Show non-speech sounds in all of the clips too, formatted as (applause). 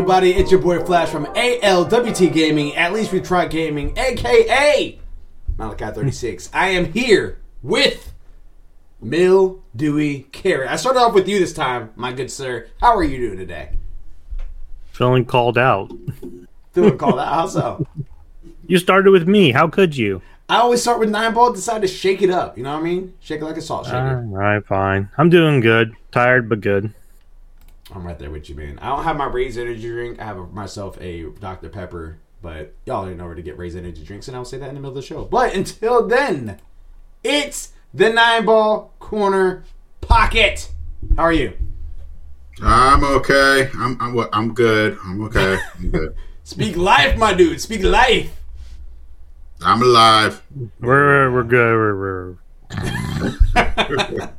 What is up, everybody? It's your boy Flash from ALWT Gaming. At least we try gaming, aka Malachi 36. I am here with Mill Dewey Carey. I started off with you this time, my good sir. How are you doing today? Feeling called out. Feeling called (laughs) out. How so? You started with me. How could you? I always start with nine ball. Decide to shake it up. You know what I mean? Shake it like a salt shaker. All right, fine. I'm doing good. Tired, but good. I'm there with you, man. I don't have my Raise Energy drink. I have myself a Dr. Pepper, but y'all already know where to get Raise Energy drinks, and I'll say that in the middle of the show. But until then, it's the Nine Ball Corner Pocket. How are you? I'm okay. I'm I'm what- I'm good. I'm okay. I'm (laughs) good. Speak life, my dude. Speak life. I'm alive. We're we're good. We're, we're (laughs)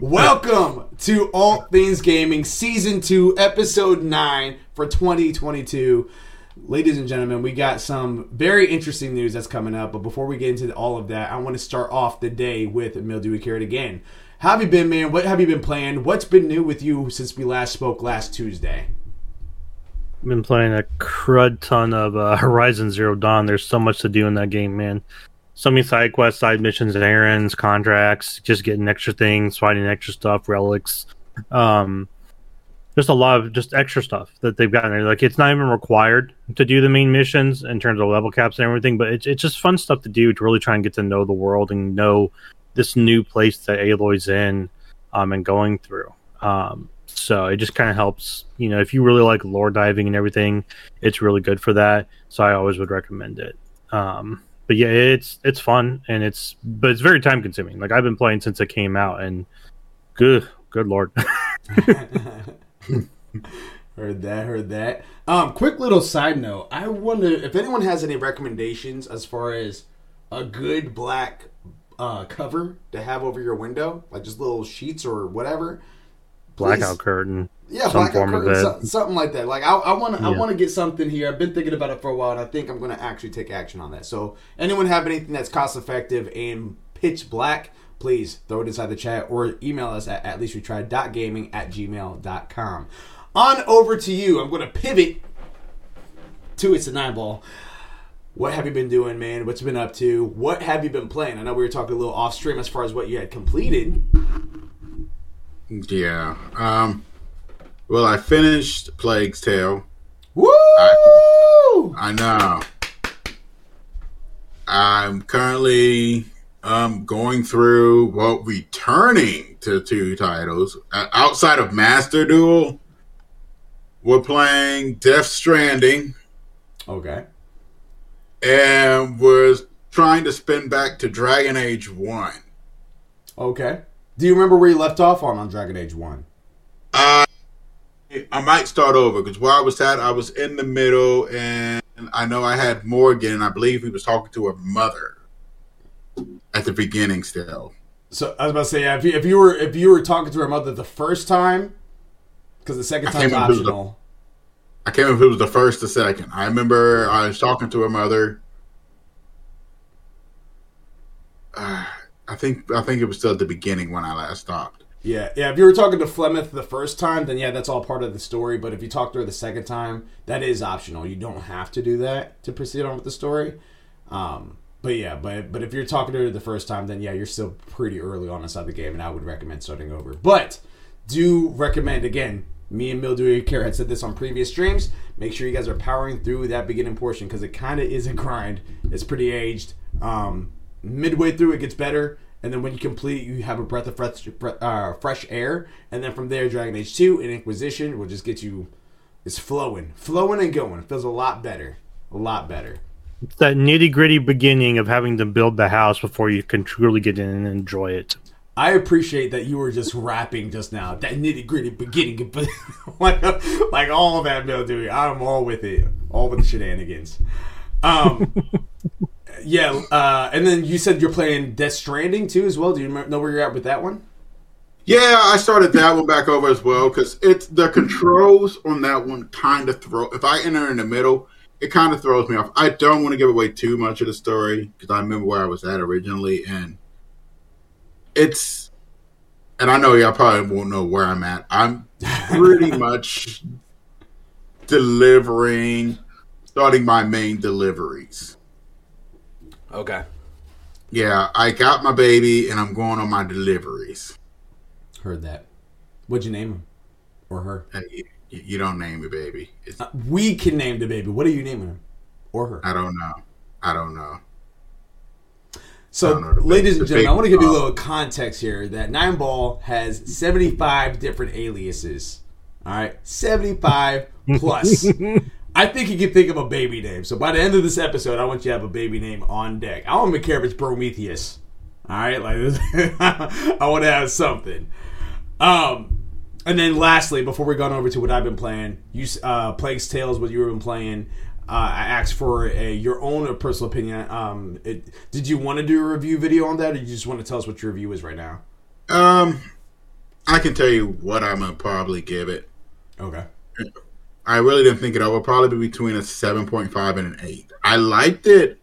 Welcome to All Things Gaming Season 2, Episode 9 for 2022. Ladies and gentlemen, we got some very interesting news that's coming up. But before we get into all of that, I want to start off the day with Mildewy Carrot again. How have you been, man? What have you been playing? What's been new with you since we last spoke last Tuesday? I've been playing a crud ton of uh, Horizon Zero Dawn. There's so much to do in that game, man. So many side quests, side missions, and errands, contracts, just getting extra things, finding extra stuff, relics. Um, just a lot of just extra stuff that they've gotten there. Like it's not even required to do the main missions in terms of level caps and everything, but it's it's just fun stuff to do to really try and get to know the world and know this new place that Aloy's in um, and going through. Um, so it just kind of helps, you know, if you really like lore diving and everything, it's really good for that. So I always would recommend it. Um, but yeah, it's it's fun and it's but it's very time consuming. Like I've been playing since it came out, and good good lord. (laughs) (laughs) Heard that, heard that. Um, quick little side note. I wonder if anyone has any recommendations as far as a good black uh, cover to have over your window, like just little sheets or whatever. Blackout Please. curtain. Yeah, some blackout form of curtain, it. so- something like that. Like I, I want to, I want to get something here. I've been thinking about it for a while, and I think I'm going to actually take action on that. So, anyone have anything that's cost effective and pitch black? Please throw it inside the chat or email us at at least we tried gaming at gmail.com. On over to you. I'm going to pivot to it's a nine ball. What have you been doing, man? What's you been up to? What have you been playing? I know we were talking a little off stream as far as what you had completed. Yeah. Um. Well, I finished Plague's Tale. Woo! I know. I'm currently um going through well returning to two titles uh, outside of Master Duel. We're playing Death Stranding Okay. and we're trying to spin back to Dragon Age One. Okay. Do you remember where you left off on on Dragon Age One? Uh, I might start over because where I was at, I was in the middle, and I know I had Morrigan. I believe he was talking to her mother at the beginning. Still, So I was about to say, yeah, if you, if you were if you were talking to her mother the first time, because the second time's can't the- optional. I can't remember if it was the first or second. I remember I was talking to her mother. Uh, (sighs) I think I think it was still at the beginning when I last stopped. Yeah, yeah. If you were talking to Flemeth the first time, then yeah, that's all part of the story. But if you talk to her the second time, that is optional. You don't have to do that to proceed on with the story. Um, but yeah, but but if you're talking to her the first time, then yeah, you're still pretty early on inside the game, and I would recommend starting over. But do recommend again. Me and Mildewy Care had said this on previous streams. Make sure you guys are powering through that beginning portion because it kind of is a grind. It's pretty aged. Um, midway through, it gets better, and then when you complete, you have a breath of fresh, uh, fresh air, and then from there, Dragon Age Two and Inquisition will just get you. It's flowing, flowing and going. It feels a lot better, a lot better. It's that nitty gritty beginning of having to build the house before you can truly get in and enjoy it. I appreciate that you were just rapping just now. That nitty gritty beginning, but (laughs) like, like all of that, Dewey. I'm all with it, all with the shenanigans. Um, (laughs) yeah, uh, and then you said you're playing Death Stranding too, as well. Do you know where you're at with that one? Yeah, I started that one back over as well because it's the controls on that one kind of throw. If I enter in the middle, it kind of throws me off. I don't want to give away too much of the story because I remember where I was at originally, and it's. And I know y'all probably won't know where I'm at. I'm pretty (laughs) much delivering, starting my main deliveries. Okay. Yeah, I got my baby and I'm going on my deliveries. Heard that. What'd you name him? Or her? Hey, you, don't name a baby. Uh, we can name the baby. What are you naming him? Or her? I don't know. I don't know. So, don't know, ladies and gentlemen, I want to give you a little context here that Nine Ball has 75 different aliases. All right, 75 plus. (laughs) I think you can think of a baby name. So by the end of this episode, I want you to have a baby name on deck. I don't even care if it's Prometheus. All right, like this, (laughs) I want to have something. Um, and then lastly, before we go on over to what I've been playing, you uh, Plague's Tales, what you've been playing. Uh, I asked for a your own personal opinion. Um, it, did you want to do a review video on that, or you just want to tell us what your review is right now? Um, I can tell you what I'm gonna probably give it. Okay. I really didn't think it over. Probably be between a seven point five and an eight. I liked it.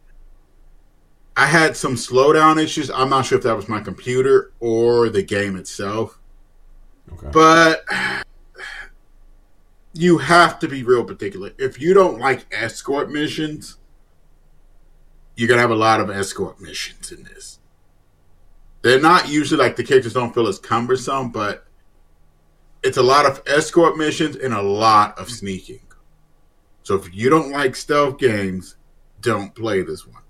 I had some slowdown issues. I'm not sure if that was my computer or the game itself. Okay. But you have to be real particular. If you don't like escort missions, you're gonna have a lot of escort missions in this. They're not usually like the characters don't feel as cumbersome, but it's a lot of escort missions and a lot of sneaking. So if you don't like stealth games, don't play this one.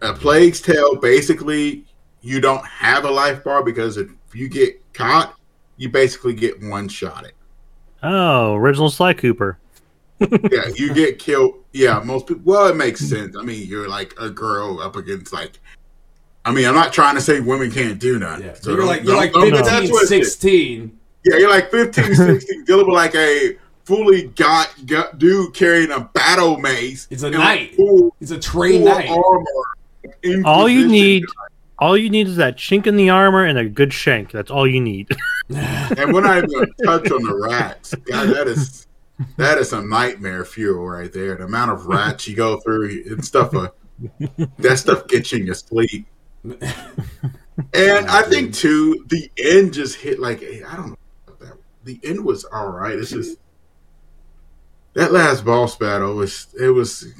A Plague's Tale, basically, you don't have a life bar because if you get caught, you basically get one shot it. Oh, original Sly Cooper. (laughs) Yeah, you get killed. Yeah, most people. Well, it makes sense. I mean, you're like a girl up against like. I mean, I'm not trying to say women can't do nothing. Yeah. So you're like you're like 15, that 16. Yeah, you're like 15, (laughs) 16, dealing with like a fully got, got dude carrying a battle mace. It's a knight. Like, full, He's a trained knight. armor. All you need, guy. all you need is that chink in the armor and a good shank. That's all you need. (laughs) and we're not even going to touch on the rats. God, that is that is some nightmare fuel right there. The amount of rats you go through and stuff. Uh, that stuff gets you in your sleep. (laughs) And oh, I think too, the end just hit like eh, I don't know. That. The end was all right. It's just that last boss battle was it was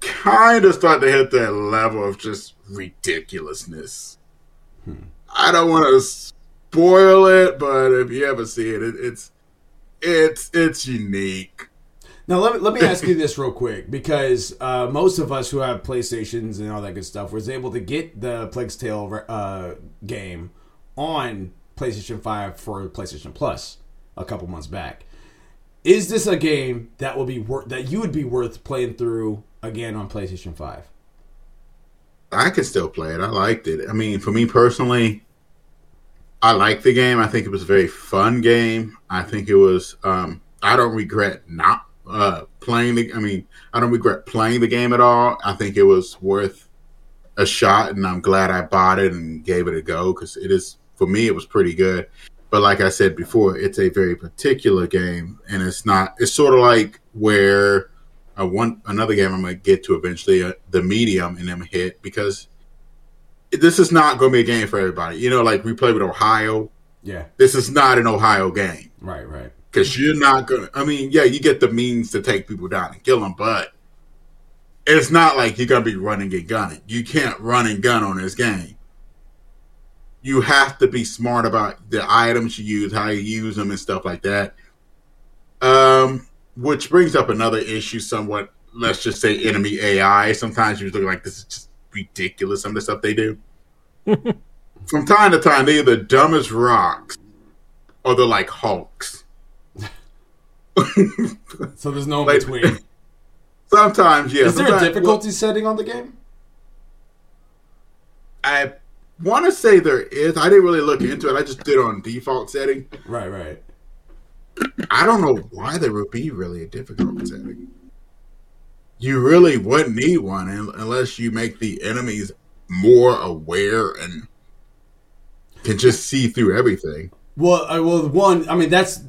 kind of starting to hit that level of just ridiculousness. Hmm. I don't want to spoil it, but if you ever see it, it it's it's it's unique. Now let me let me (laughs) ask you this real quick because uh, most of us who have PlayStations and all that good stuff was able to get the Plague's Tale uh, game on PlayStation Five for PlayStation Plus a couple months back. Is this a game that will be worth that you would be worth playing through again on PlayStation Five? I could still play it. I liked it. I mean, for me personally, I liked the game. I think it was a very fun game. I think it was. Um, I don't regret not uh, playing the. I mean, I don't regret playing the game at all. I think it was worth a shot, and I'm glad I bought it and gave it a go because it is for me. It was pretty good. But like I said before, it's a very particular game, and it's not. It's sort of like where I want another game I'm going to get to eventually, uh, the medium, and them hit because this is not going to be a game for everybody. You know, like we played with Ohio. Yeah, This is not an Ohio game right, right. Because you're not going to. I mean, yeah, you get the means to take people down and kill them, but it's not like you're going to be running and gunning. You can't run and gun on this game. You have to be smart about the items you use, how you use them, and stuff like that. Um, which brings up another issue, somewhat. Let's just say enemy AI. Sometimes you look like this is just ridiculous. Some of the stuff they do. (laughs) From time to time, they're the dumbest rocks, or they're like Hulks. So there's no in Like- between. Sometimes, yeah. Is there a sometimes- difficulty setting on the game? I want to say there is. I didn't really look into it. I just did on default setting. Right, right. I don't know why there would be really a difficult setting. You really wouldn't need one unless you make the enemies more aware and can just see through everything. Well, I, well, one. I mean, that's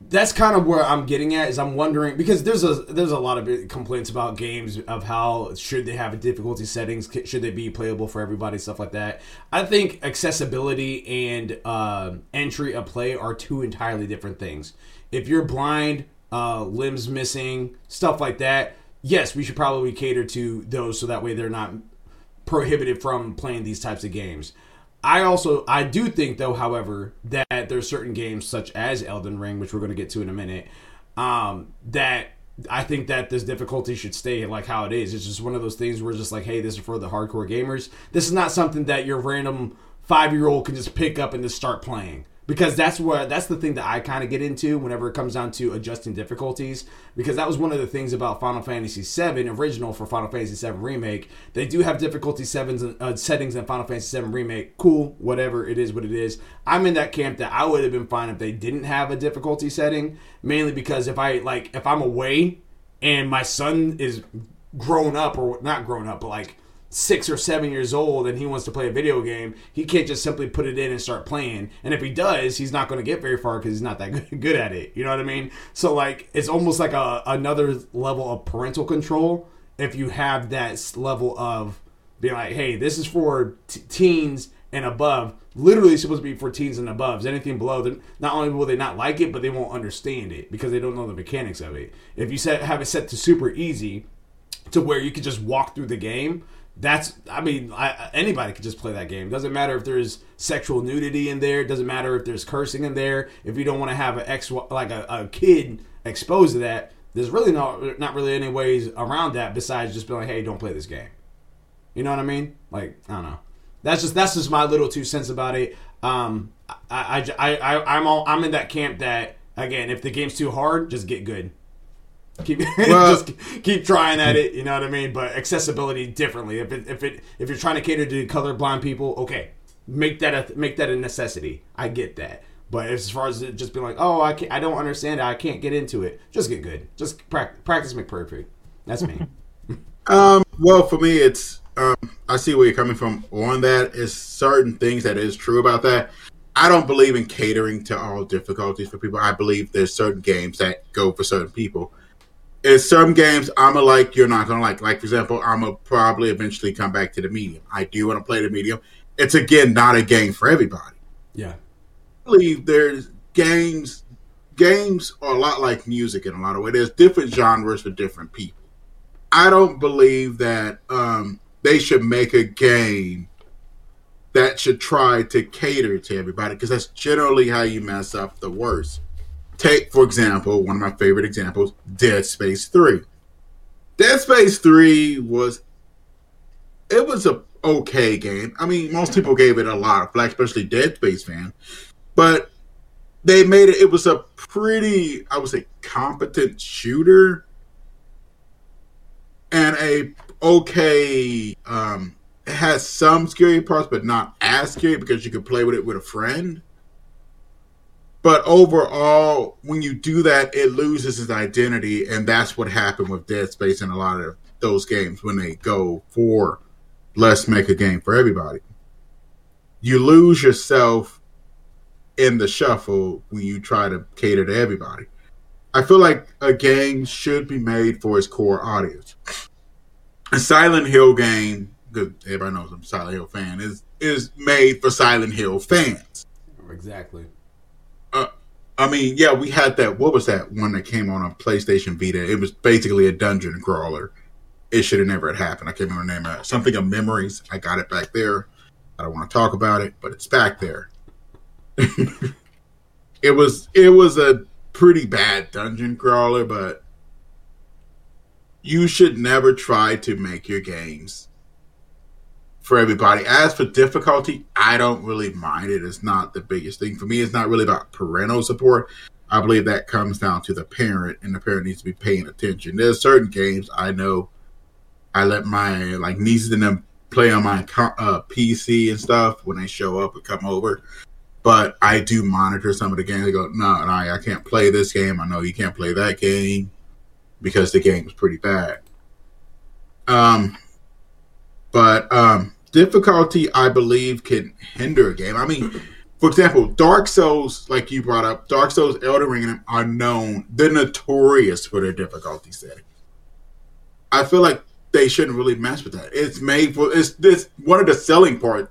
that's kind of where I'm getting at. Is I'm wondering because there's a there's a lot of complaints about games of how should they have a difficulty settings, should they be playable for everybody, stuff like that. I think accessibility and uh, entry of play are two entirely different things. If you're blind uh, limbs missing, stuff like that. Yes, we should probably cater to those so that way they're not prohibited from playing these types of games. I also I do think though, however, that there's certain games such as Elden Ring, which we're going to get to in a minute, um, that I think that this difficulty should stay like how it is. It's just one of those things where it's just like, hey, this is for the hardcore gamers. This is not something that your random five year old can just pick up and just start playing because that's what that's the thing that I kind of get into whenever it comes down to adjusting difficulties. Because that was one of the things about Final Fantasy VII original for Final Fantasy VII remake. They do have difficulty sevens uh, settings in Final Fantasy VII remake. Cool whatever it is what it is. I'm in that camp that I would have been fine if they didn't have a difficulty setting. Mainly because if I like if I'm away and my son is grown up or not grown up but like six or seven years old and he wants to play a video game, he can't just simply put it in and start playing. And if he does, he's not going to get very far because he's not that (laughs) good, at it. You know what I mean? So like, it's almost like a another level of parental control if you have that level of being like, hey, this is for t- teens and above. Literally supposed to be for teens and above. Anything below, them, not only will they not like it, but they won't understand it because they don't know the mechanics of it. If you set have it set to super easy, to where you can just walk through the game, that's I mean I, anybody could just play that game. Doesn't matter if there's sexual nudity in there. Doesn't matter if there's cursing in there. If you don't want to have an ex like a, a, kid exposed to that, there's really not not really any ways around that besides just being like, hey, don't play this game. You know what I mean? Like I don't know. That's just that's just my little two cents about it. Um, I I I I'm all I'm in that camp that again, if the game's too hard, just get good. Keep (laughs) well, just keep trying at it. You know what I mean? But accessibility differently. If it if it if you're trying to cater to colorblind people, okay, make that a make that a necessity. I get that. But as far as just being like, oh, I can't, I don't understand it. I can't get into it. Just get good. Just practice, practice make perfect. That's me. (laughs) um. Well, for me, it's um. I see where you're coming from on that. Is certain things that is true about that. I don't believe in catering to all difficulties for people. I believe there's certain games that go for certain people in some games I'm a like you're not gonna like. Like for example, I'm a probably eventually come back to the medium. I do want to play the medium. It's again not a game for everybody. Yeah. I believe there's games games are a lot like music in a lot of ways. There's different genres for different people. I don't believe that um, they should make a game that should try to cater to everybody because that's generally how you mess up the worst. Take, for example, one of my favorite examples, Dead Space 3. Dead Space 3 was it was a okay game. I mean, most people gave it a lot of flack, especially Dead Space fans. But they made it it was a pretty, I would say, competent shooter and a okay um it has some scary parts, but not as scary because you could play with it with a friend. But overall, when you do that, it loses its identity, and that's what happened with Dead Space and a lot of those games when they go for let's make a game for everybody. You lose yourself in the shuffle when you try to cater to everybody. I feel like a game should be made for its core audience. A Silent Hill game, because everybody knows I'm a Silent Hill fan, is is made for Silent Hill fans. Exactly. I mean, yeah, we had that. What was that one that came on a PlayStation Vita? It was basically a dungeon crawler. It should have never had happened. I can't remember the name of it. Something of memories. I got it back there. I don't want to talk about it, but it's back there. (laughs) it was it was a pretty bad dungeon crawler, but you should never try to make your games for everybody. As for difficulty, I don't really mind it. It's not the biggest thing for me. It's not really about parental support. I believe that comes down to the parent, and the parent needs to be paying attention. There's certain games I know I let my like nieces and them play on my uh, PC and stuff when they show up and come over. But I do monitor some of the games. They go, no, no, I can't play this game. I know you can't play that game because the game is pretty bad. Um, but um, difficulty, I believe, can hinder a game. I mean, for example, Dark Souls, like you brought up, Dark Souls, Elden Ring, are known, they're notorious for their difficulty setting. I feel like they shouldn't really mess with that. It's made for it's this one of the selling part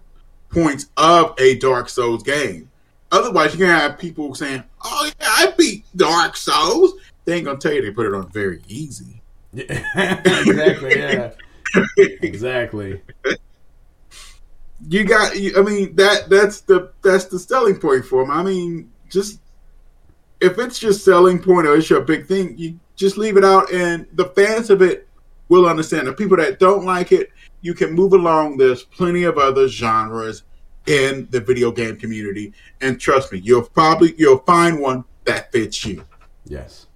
points of a Dark Souls game. Otherwise, you're gonna have people saying, "Oh yeah, I beat Dark Souls. they ain't gonna tell you they put it on very easy. Yeah, (laughs) exactly. Yeah, exactly. (laughs) You got. I mean that that's the that's the selling point for them. I mean, just if it's just selling point or it's your big thing, you just leave it out, and the fans of it will understand. The people that don't like it, you can move along. There's plenty of other genres in the video game community, and trust me, you'll probably you'll find one that fits you. Yes.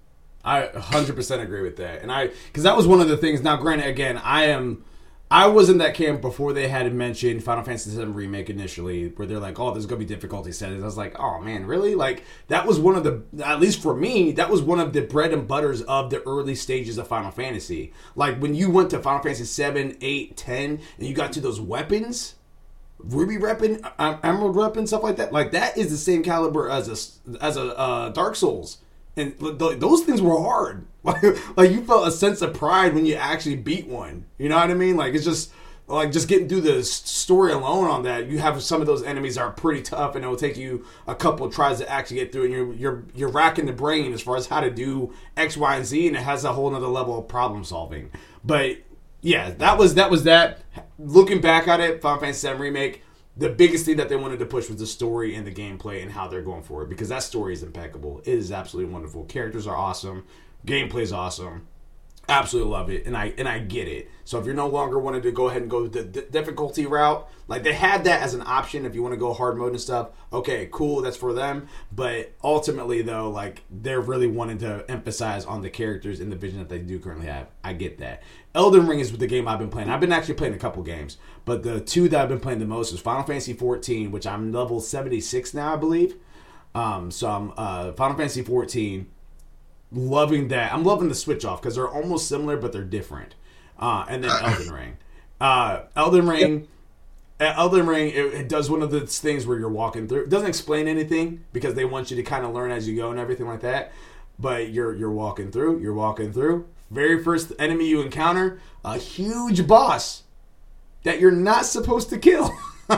I 100% agree with that. And I cuz that was one of the things now granted again, I am I was in that camp before they had mentioned Final Fantasy VII Remake initially, where they're like, "Oh, there's gonna be difficulty settings." I was like, "Oh man, really?" Like that was one of the, at least for me, that was one of the bread and butters of the early stages of Final Fantasy. Like when you went to Final Fantasy 7, 8, 10, and you got to those weapons, Ruby weapon, uh, Emerald weapon, stuff like that. Like that is the same caliber as a as a uh, Dark Souls and th- those things were hard. (laughs) like you felt a sense of pride when you actually beat one. You know what I mean? Like it's just like just getting through the story alone on that. You have some of those enemies are pretty tough, and it will take you a couple tries to actually get through. And you're you're you're racking the brain as far as how to do X, Y, and Z, and it has a whole other level of problem solving. But yeah, that was that was that. Looking back at it, Final Fantasy VII remake the biggest thing that they wanted to push was the story and the gameplay and how they're going for it because that story is impeccable. It is absolutely wonderful. Characters are awesome. Gameplay is awesome. Absolutely love it, and I and I get it. So if you're no longer wanting to go ahead and go the difficulty route, like they had that as an option if you want to go hard mode and stuff. Okay, cool, that's for them. But ultimately, though, like they're really wanting to emphasize on the characters and the vision that they do currently have. I get that. Elden Ring is the game I've been playing. I've been actually playing a couple games, but the two that I've been playing the most is Final Fantasy 14, which I'm level 76 now, I believe. Um, so I'm uh, Final Fantasy 14 loving that. I'm loving the switch off because they're almost similar, but they're different. Uh, and then Elden Ring. Uh, Elden Ring. Yep. Elden Ring, it, it, does one of those things where you're walking through. It doesn't explain anything because they want you to kind of learn as you go and everything like that. But you're you're walking through. You're walking through. Very first enemy you encounter, a huge boss that you're not supposed to kill. (laughs)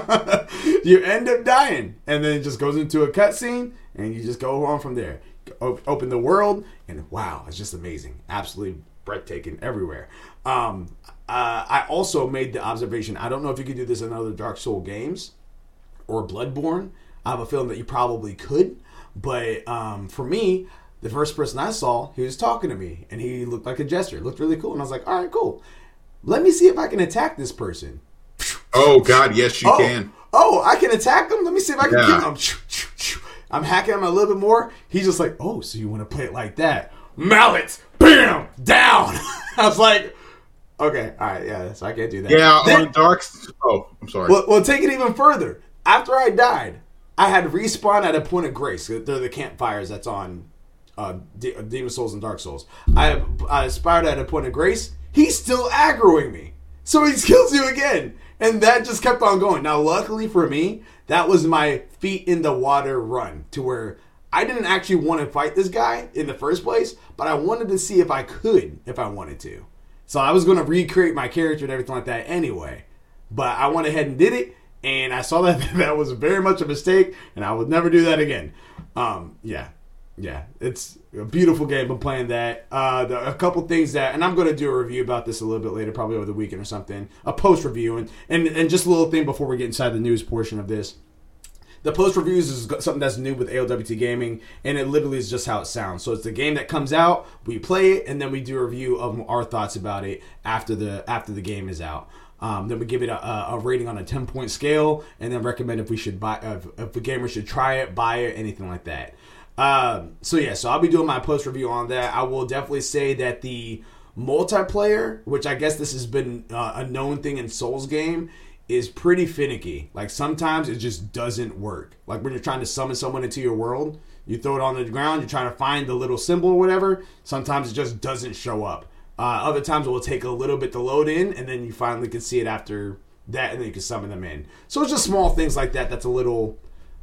you end up dying, and then it just goes into a cutscene, and you just go on from there open the world, and wow, it's just amazing, absolutely breathtaking everywhere. Um, uh, I also made the observation. I don't know if you could do this in other Dark Soul games or Bloodborne. I have a feeling that you probably could, but um, for me, the first person I saw, he was talking to me, and he looked like a jester. looked really cool, and I was like, "All right, cool. Let me see if I can attack this person." Oh God, yes, you oh, can. Oh, I can attack them. Let me see if I can yeah. kill them. I'm hacking him a little bit more. He's just like, oh, so you want to play it like that? Mallets, bam, down. (laughs) I was like, okay, all right, yeah, so I can't do that. Yeah, then, on dark. Oh, I'm sorry. Well, well, take it even further. After I died, I had respawn at a point of grace. They're the campfires that's on uh, De- Demon Souls and Dark Souls. I I aspired at a point of grace. He's still aggroing me, so he (laughs) kills you again, and that just kept on going. Now, luckily for me, that was my feet in the water run to where I didn't actually want to fight this guy in the first place, but I wanted to see if I could, if I wanted to. So I was going to recreate my character and everything like that anyway. But I went ahead and did it, and I saw that (laughs) that was very much a mistake, and I would never do that again. Um, yeah, yeah, it's a beautiful game. I'm playing that. Uh, the, a couple things that, and I'm going to do a review about this a little bit later, probably over the weekend or something. A post review, and, and and just a little thing before we get inside the news portion of this. The post reviews is something that's new with ALWT Gaming, and it literally is just how it sounds. So it's the game that comes out, we play it, and then we do a review of our thoughts about it after the after the game is out. Um, then we give it a, a, rating on a 10 point scale, and then recommend if we should buy if, if the gamer should try it, buy it, anything like that. Um, so yeah, so I'll be doing my post review on that. I will definitely say that the multiplayer, which I guess this has been uh, a known thing in Souls game, is pretty finicky. Like sometimes it just doesn't work. Like when you're trying to summon someone into your world, you throw it on the ground, you're trying to find the little symbol or whatever. Sometimes it just doesn't show up. Uh, other times it will take a little bit to load in, and then you finally can see it after that, and then you can summon them in. So it's just small things like that that's a little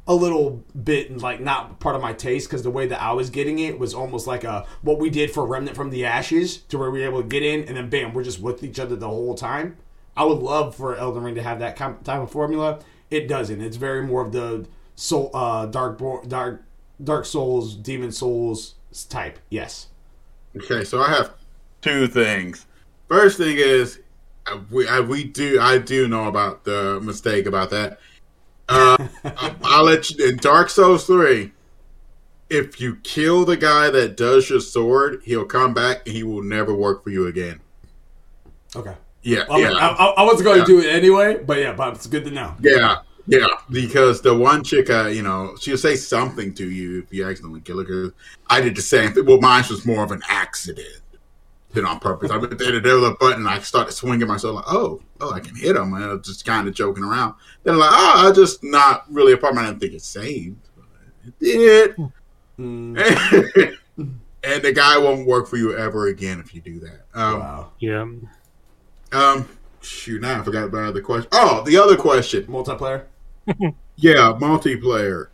a little bit like not part of my taste because the way that I was getting it was almost like a what we did for Remnant from the Ashes to where we were able to get in and then bam we're just with each other the whole time. I would love for Elden Ring to have that type of formula. It doesn't. It's very more of the soul, uh, dark, dark, dark Souls, Demon Souls type. Yes. Okay, so I have two things. First thing is, we I, we do I do know about the mistake about that. Uh, I- I'll let you in Dark Souls three. If you kill the guy that does your sword, he'll come back and he will never work for you again. Okay. Yeah, I, yeah. I, I was going to do it anyway, but yeah, but it's good to know. Yeah, yeah. Because the one chick, uh, you know, she'll say something to you if you accidentally kill her. I did the same thing. Well, mine was more of an accident than on purpose. I went there, there was a button. I started swinging myself like, oh, oh, I can hit him. And I was just kind of joking around. Then I'm like, oh, I just not really a problem. I didn't think it saved. But it did. Mm, (laughs) and the guy won't work for you ever again if you do that. Um, wow. Yeah. um, shoot, now I forgot about the question. Oh, the other question. Multiplayer. (laughs) Yeah, multiplayer.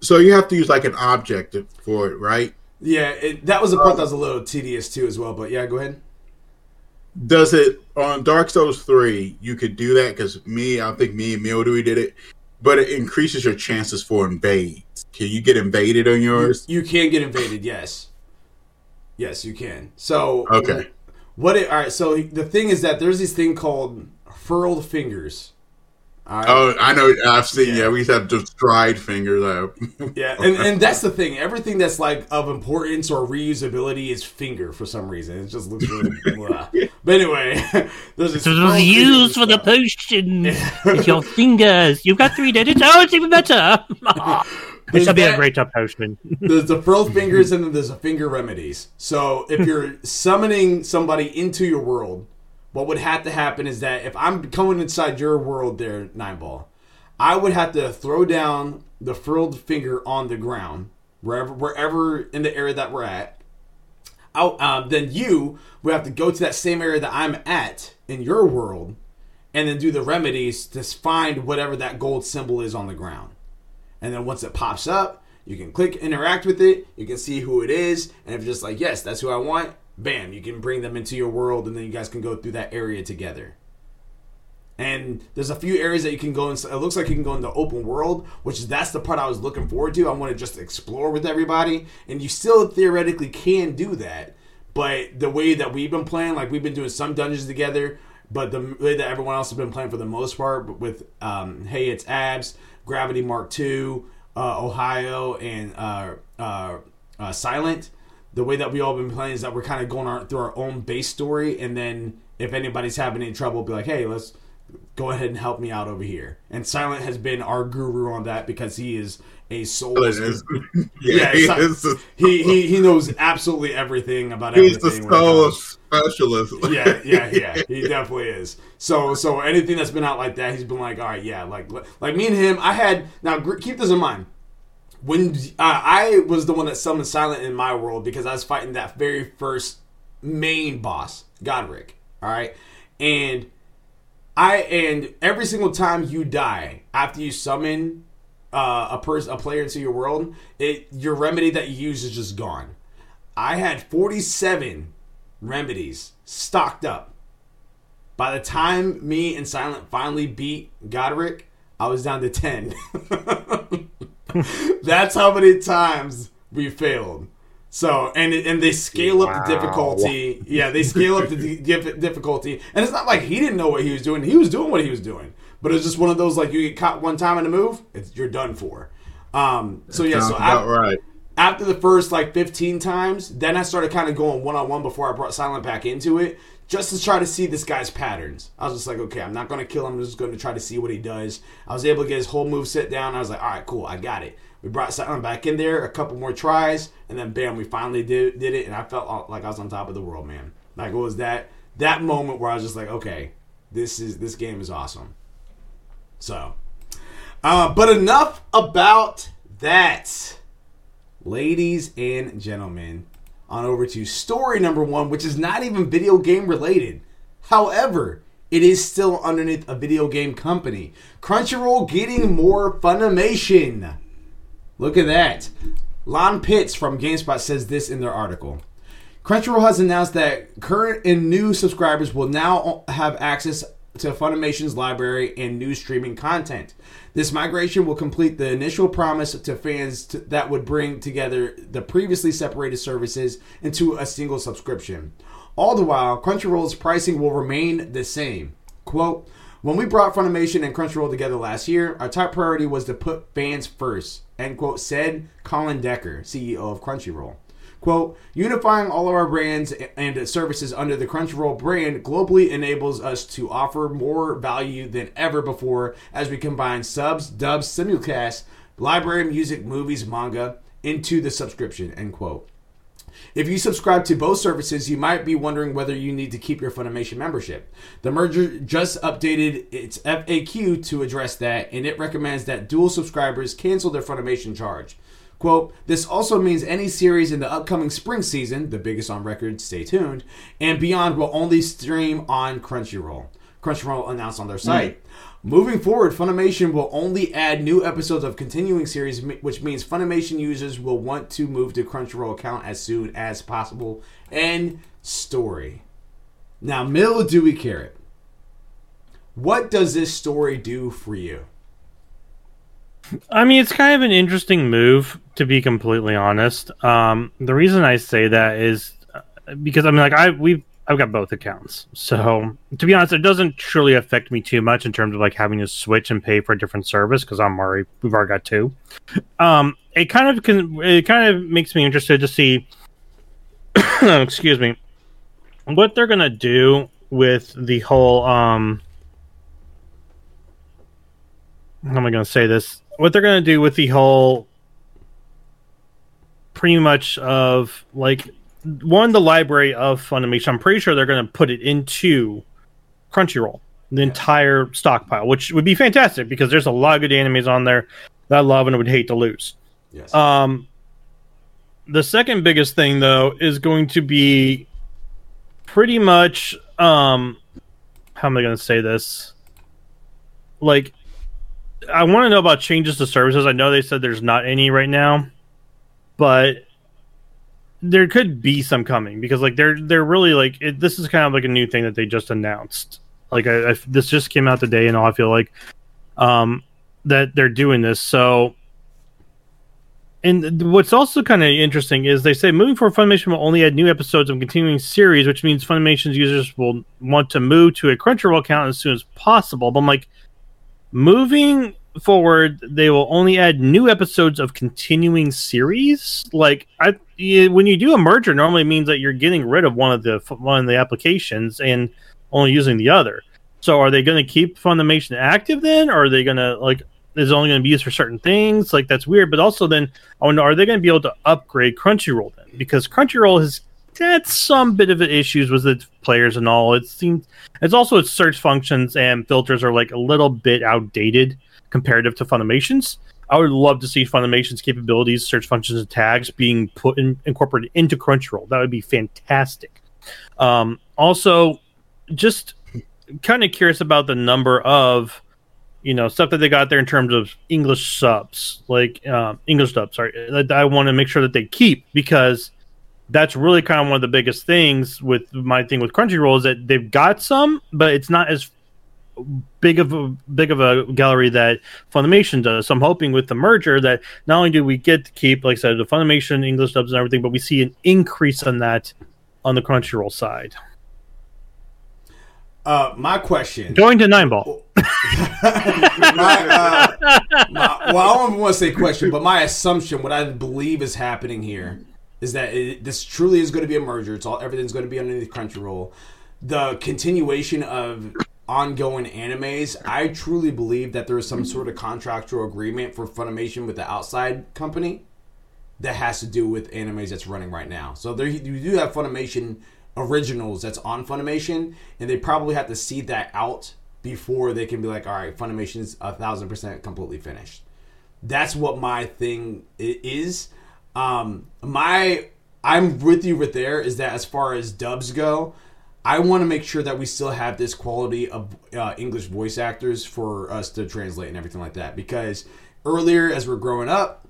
So you have to use like an object for it, right? Yeah, it, that was a part that was a little tedious too, as well. But yeah, go ahead. Does it on Dark Souls three? You could do that because me, I think me and Mildred did it, but it increases your chances for invades. Can you get invaded on yours? You can get invaded. Yes. Yes, you can. So Okay. What? It, all right. So the thing is that there's this thing called furled fingers. All right. Oh, I know. I've seen. Yeah. Yeah, we used to have just dried fingers. Out. Yeah, (laughs) and, and that's the thing. Everything that's like of importance or reusability is finger for some reason. It just looks really. (laughs) blah. But anyway, there's this This was used for the stuff. potion. (laughs) it's your fingers. You've got three digits. Oh, it's even better. This will be a great top potion. There's the furled fingers and then there's the finger remedies. So if you're summoning somebody into your world, what would have to happen is that if I'm coming inside your world there, Nine Ball, I would have to throw down the furled finger on the ground, wherever wherever in the area that we're at. Out, um, then you would have to go to that same area that I'm at in your world, and then do the remedies to find whatever that gold symbol is on the ground. And then once it pops up, you can click interact with it. You can see who it is, and if you're just like, yes, that's who I want, bam, you can bring them into your world, and then you guys can go through that area together. And there's a few areas that you can go in. It looks like you can go in the open world, which is that's the part I was looking forward to. I want to just explore with everybody, and you still theoretically can do that. But the way that we've been playing, like we've been doing some dungeons together, but the way that everyone else has been playing for the most part, with um, Hey, it's Abs, Gravity Mark two, uh, Ohio, and uh, uh, uh, Silent. The way that we all been playing is that we're kind of going our, through our own base story, and then if anybody's having any trouble, be like, hey, let's go ahead and help me out over here. And Silent has been our guru on that because he is a soul. (laughs) yeah, Yeah, (laughs) he is He, he he knows absolutely everything about he's the everything. when it soul specialist. yeah, yeah, (laughs) yeah. He definitely is. So, so anything that's been out like that, he's been like, all right, yeah, like, like me and him. I had now keep this in mind. When uh, I was the one that summoned Silent in my world because I was fighting that very first main boss, Godrick. All right, and I and every single time you die after you summon uh, a person, a player into your world, it your remedy that you use is just gone. I had forty seven remedies stocked up. By the time me and Silent finally beat Godrick, I was down to 10. (laughs) (laughs) That's how many times we failed. So, and and they scale up the difficulty. Yeah, they scale up the di- difficulty. And it's not like he didn't know what he was doing. He was doing what he was doing. But it's just one of those like you get caught one time in a move, it's, you're done for. Um, so yeah, so I, right. after the first like 15 times, then I started kind of going one on one before I brought Silent back into it, just to try to see this guy's patterns. I was just like, okay, I'm not to kill him. I'm just to try to see what he does. I was able to get his whole move set down. I was like, all right, cool, I got it. We brought Silent back in there, a couple more tries, and then bam, we finally did did it, and I felt like I was on top of the world, man. Like it was that that moment where I was just like, okay, this is this game is awesome. So, uh, but enough about that ladies and gentlemen, on over to story number one, which is not even video game related. However, it is still underneath a video game company. Crunchyroll getting more Funimation. Look at that. Lan Pitts from GameSpot says this in their article. Crunchyroll has announced that current and new subscribers will now have access to Funimation's library and new streaming content. This migration will complete the initial promise to fans to, that would bring together the previously separated services into a single subscription. All the while, Crunchyroll's pricing will remain the same. Quote, when we brought Funimation and Crunchyroll together last year, our top priority was to put fans first, end quote, said Colin Decker, CEO of Crunchyroll. Quote, unifying all of our brands and services under the Crunchyroll brand globally enables us to offer more value than ever before as we combine subs, dubs, simulcasts, library music, movies, manga into the subscription, end quote. If you subscribe to both services, you might be wondering whether you need to keep your Funimation membership. The merger just updated its FAQ to address that, and it recommends that dual subscribers cancel their Funimation charge. Quote, this also means any series in the upcoming spring season, the biggest on record, stay tuned, and beyond will only stream on Crunchyroll. Crunchyroll announced on their hmm. site. Moving forward, Funimation will only add new episodes of continuing series, which means Funimation users will want to move to Crunchyroll account as soon as possible. End story. Now, Mill Dewey Carrot. What does this story do for you? I mean, it's kind of an interesting move, to be completely honest. Um, the reason I say that is uh, because I mean, like I we've I've got both accounts, so to be honest, it doesn't truly affect me too much in terms of like having to switch and pay for a different service because I'm already we've already got two. Um, it kind of can it kind of makes me interested to see, (coughs) excuse me, what they're gonna do with the whole um. How am I going to say this? What they're going to do with the whole pretty much of like one the library of Funimation. I'm pretty sure they're going to put it into Crunchyroll, the entire stockpile, which would be fantastic because there's a lot of good animes on there that I love and would hate to lose. Yes. Um, the second biggest thing though is going to be pretty much um, how am I going to say this? Like I want to know about changes to services. I know they said there's not any right now, but there could be some coming because like they're they're really like it, this is kind of like a new thing that they just announced. Like I, I, this just came out today, and I feel like um, that they're doing this. So, and what's also kind of interesting is they say moving forward, Funimation will only add new episodes of continuing series, which means Funimation's users will want to move to a Crunchyroll account as soon as possible. But I'm like, moving forward they will only add new episodes of continuing series. Like i when you do a merger normally means that you're getting rid of one of the one of the applications and only using the other. So are they going to keep funimation active then? Or are they going to like is only going to be used for certain things? Like that's weird. But also then i wonder are they going to be able to upgrade crunchyroll then? Because crunchyroll has had some bit of issues with its players and all. It seems it's also its search functions and filters are like a little bit outdated comparative to Funimation's. I would love to see Funimation's capabilities, search functions, and tags being put in, incorporated into Crunchyroll. That would be fantastic. Um, also, just kind of curious about the number of you know stuff that they got there in terms of English subs, like uh, English subs. Sorry, I want to make sure that they keep because that's really kind of one of the biggest things with my thing with Crunchyroll is that they've got some, but it's not as big of a big of a gallery that Funimation does. So I'm hoping with the merger that not only do we get to keep, like I said, the Funimation English dubs and everything, but we see an increase on that on the Crunchyroll side. Uh, my question. Going to nine ball. (laughs) my, uh, my, well, I don't want to say question, but my assumption, what I believe is happening here, is that it, this truly is going to be a merger. It's all everything's going to be underneath Crunchyroll. The continuation of ongoing animes, I truly believe that there is some sort of contractual agreement for Funimation with the outside company that has to do with animes that's running right now. So there you do have Funimation originals that's on Funimation, and they probably have to see that out before they can be like, all right, Funimation's a thousand percent completely finished. That's what my thing is. Um, my I'm with you with there is that as far as dubs go, I want to make sure that we still have this quality of uh, English voice actors for us to translate and everything like that. Because earlier, as we're growing up,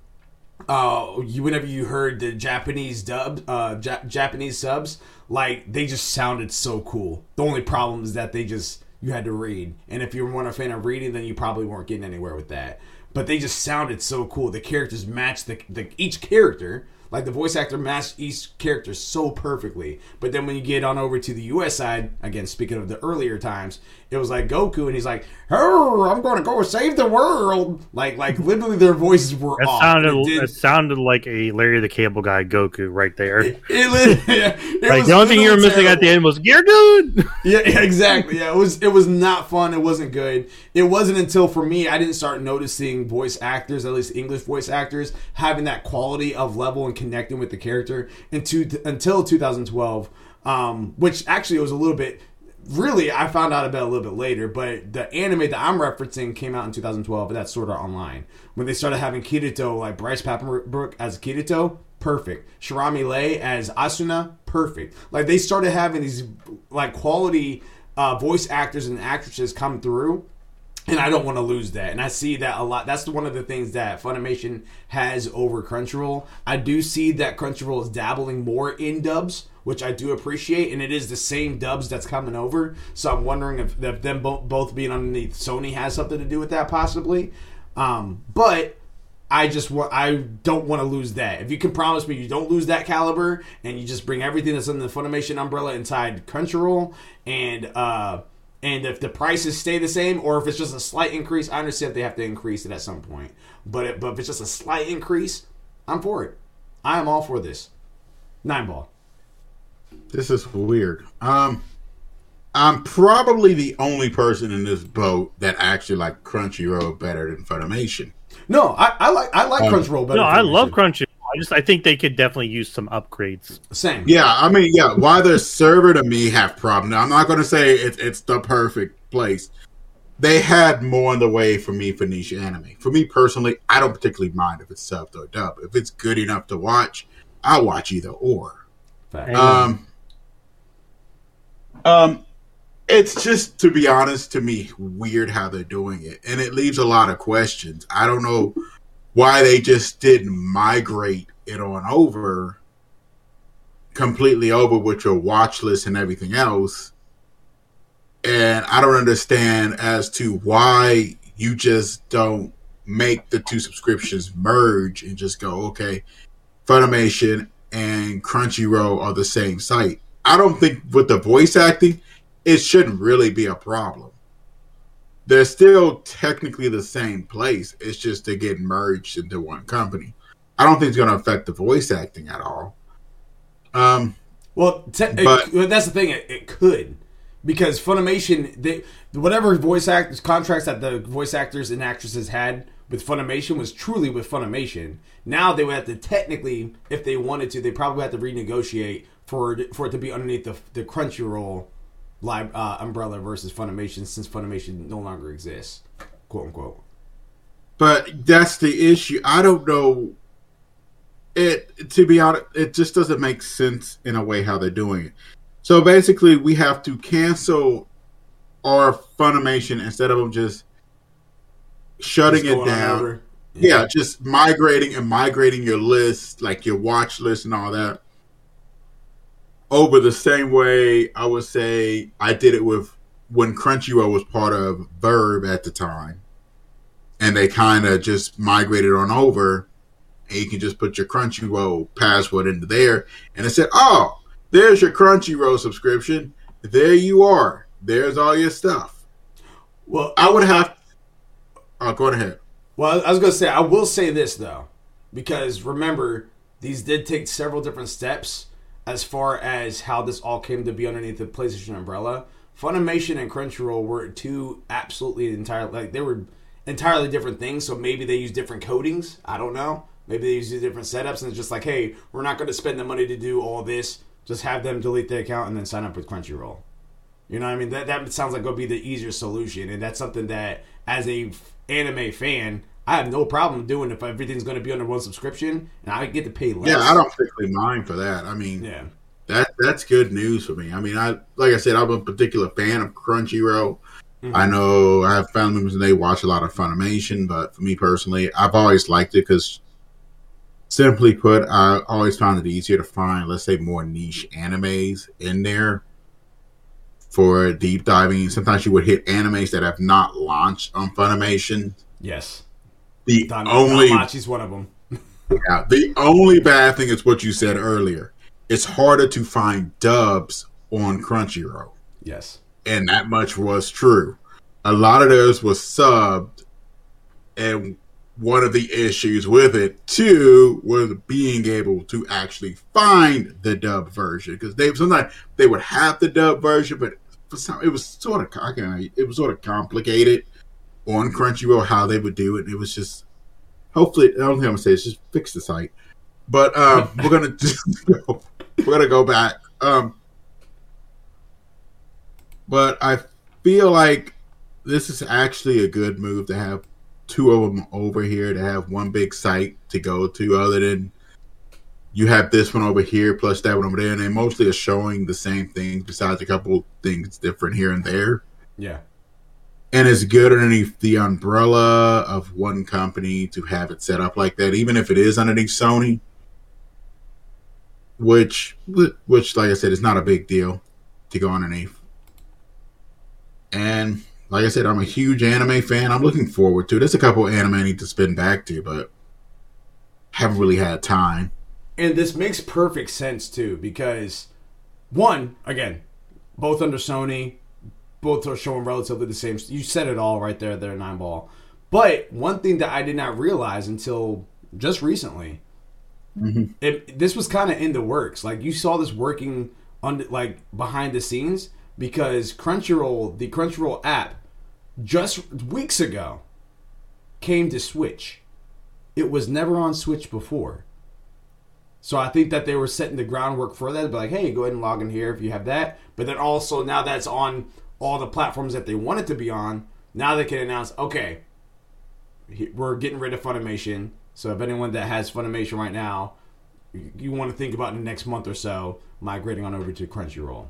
uh, you whenever you heard the Japanese dub, uh, Japanese subs, like they just sounded so cool. The only problem is that they just you had to read. And if you weren't a fan of reading, then you probably weren't getting anywhere with that. But they just sounded so cool. The characters matched the, the each character like the voice actor matched each character so perfectly. But then when you get on over to the US side, again speaking of the earlier times, it was like Goku and he's like, "Oh, I'm going to go save the world." Like like literally their voices were It off. sounded It did- it sounded like a Larry the Cable Guy Goku right there. it it (laughs) like the only thing you were missing at the end was "You're good." (laughs) Yeah, exactly. Yeah, it was it was not fun. It wasn't good. It wasn't until for me I didn't start noticing voice actors, at least English voice actors, having that quality of level and connecting with the character into until 2012, um, which actually it was a little bit. Really, I found out about a little bit later, but the anime that I'm referencing came out in 2012, and that's Sword Art Online. When they started having Kirito, like Bryce Papenbrook as Kirito, perfect. Cherami Leigh as Asuna, perfect. Like they started having these like quality uh, voice actors and actresses come through. And I don't want to lose that. And I see that a lot. That's one of the things that Funimation has over Crunchyroll. I do see that Crunchyroll is dabbling more in dubs, which I do appreciate. And it is the same dubs that's coming over. So I'm wondering if, if them bo- both being underneath Sony has something to do with that, possibly. Um, but I just want I don't want to lose that. If you can promise me you don't lose that caliber and you just bring everything that's under the Funimation umbrella inside Crunchyroll and uh and if the prices stay the same or if it's just a slight increase, I understand if they have to increase it at some point. But it, but if it's just a slight increase, I'm for it. I am all for this. Nine ball. This is weird. Um, I'm probably the only person in this boat that actually like Crunchyroll better than Funimation. No, I, I like I like Um, Crunchyroll better. No, than I love Crunchy. I just I think they could definitely use some upgrades. Same. Yeah, I mean, yeah. Why the server to me have problem? Now, I'm not going to say it's it's the perfect place. They had more in the way for me for niche anime. For me personally, I don't particularly mind if it's subbed or dubbed. If it's good enough to watch, I'll watch either or. Fact. Um, um, it's just to be honest to me weird how they're doing it, and it leaves a lot of questions. I don't know why they just didn't migrate it on over completely over with your watch list and everything else. And I don't understand as to why you just don't make the two subscriptions merge and just go, okay, Funimation and Crunchyroll are the same site. I don't think with the voice acting, it shouldn't really be a problem. They're still technically the same place. It's just they get merged into one company. I don't think it's going to affect the voice acting at all. Um, Well, te- But- well, that's the thing. It, it could because Funimation, they whatever voice actors contracts that the voice actors and actresses had with Funimation was truly with Funimation. Now they would have to technically, if they wanted to, they probably have to renegotiate for it- for it to be underneath the the Crunchyroll live uh, umbrella versus Funimation, since Funimation no longer exists, quote unquote. but that's the issue. I don't know. It to be honest, it just doesn't make sense in a way how they're doing it. So basically, we have to cancel our Funimation instead of them just shutting Just it down. over. Yeah, just migrating and migrating your list, like your watch list and all that, over the same way I would say I did it with when Crunchyroll was part of VRV at the time, and they kind of just migrated on over, and you can just put your Crunchyroll password into there, and it said, "Oh, there's your Crunchyroll subscription. There you are. There's all your stuff." Well, I would have. Oh, go ahead. Well, I was going to say, I will say this, though, because remember, these did take several different steps as far as how this all came to be underneath the PlayStation umbrella. Funimation and Crunchyroll were two absolutely entirely, like, they were entirely different things, so maybe they use different codings. I don't know. Maybe they use different setups, and it's just like, hey, we're not going to spend the money to do all this. Just have them delete the account and then sign up with Crunchyroll. You know what I mean? That that sounds like would be the easier solution, and that's something that, as a anime fan, I have no problem doing if everything's going to be under one subscription and I get to pay less. Yeah, I don't particularly mind for that. I mean, Yeah, that that's good news for me. I mean, I like I said, I'm a particular fan of Crunchyroll. Mm-hmm. I know I have family members and they watch a lot of Funimation, but for me personally, I've always liked it because, simply put, I always found it easier to find, let's say, more niche animes in there. for deep diving. Sometimes you would hit animes that have not launched on Funimation. Yes. The Don, only Danmachi's one of them. (laughs) yeah, the only bad thing is what you said earlier. It's harder to find dubs on Crunchyroll, Yes. and that much was true. A lot of those was subbed, and one of the issues with it too was being able to actually find the dub version because they sometimes they would have the dub version, but for some it was sort of it was sort of complicated on Crunchyroll how they would do it. It was just hopefully I don't think I'm gonna say it's just fix the site, but um, (laughs) we're gonna just go, we're gonna go back. Um, but I feel like this is actually a good move to have two of them over here to have one big site to go to other than you have this one over here plus that one over there and they mostly are showing the same things besides a couple things different here and there Yeah. And it's good underneath the umbrella of one company to have it set up like that even if it is underneath sony which which like i said is not a big deal to go underneath and like I said, I'm a huge anime fan. I'm looking forward to. it. There's a couple anime I need to spin back to, but haven't really had time. And this makes perfect sense too, because one, again, both under Sony, both are showing relatively the same. You said it all right there, there, nine ball. But one thing that I did not realize until just recently, mm-hmm. it, this was kind of in the works. Like you saw this working on like behind the scenes because Crunchyroll, the Crunchyroll app, just weeks ago came to Switch. It was never on Switch before. So I think that they were setting the groundwork for that. Be like, hey, go ahead and log in here if you have that. But then also now that's on all the platforms that they wanted to be on. Now they can announce, okay, we're getting rid of Funimation. So if anyone that has Funimation right now, you- you want to think about in the next month or so migrating on over to Crunchyroll.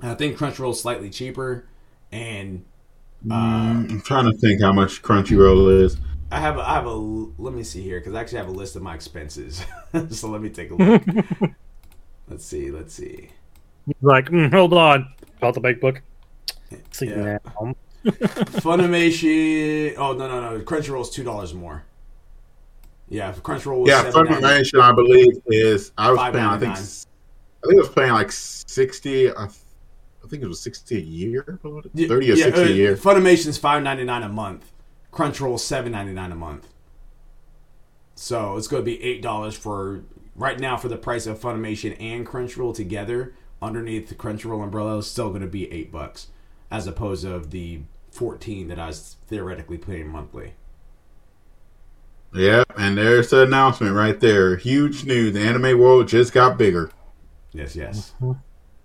And I think Crunchyroll is slightly cheaper, and Mm, I'm trying to think how much Crunchyroll is. I have a, I have a let me see here because I actually have a list of my expenses. (laughs) so let me take a look. (laughs) let's see, let's see. Like, mm, hold on. Call the big book. See Yeah. now. (laughs) Funimation. Oh no no no! Crunchyroll is two dollars more. Yeah, if Crunchyroll was Yeah, Funimation, I believe, is I was paying. I think I think I was paying like sixty. I, I think it was sixty a year, Yeah, thirty or yeah, sixty uh, a year. Funimation's five ninety nine a month. Crunchyroll seven ninety nine a month. So it's going to be eight dollars for right now for the price of Funimation and Crunchyroll together underneath the Crunchyroll umbrella is still going to be eight bucks as opposed to the fourteen that I was theoretically paying monthly. Yeah, and there's the announcement right there. Huge news: the anime world just got bigger. Yes, yes.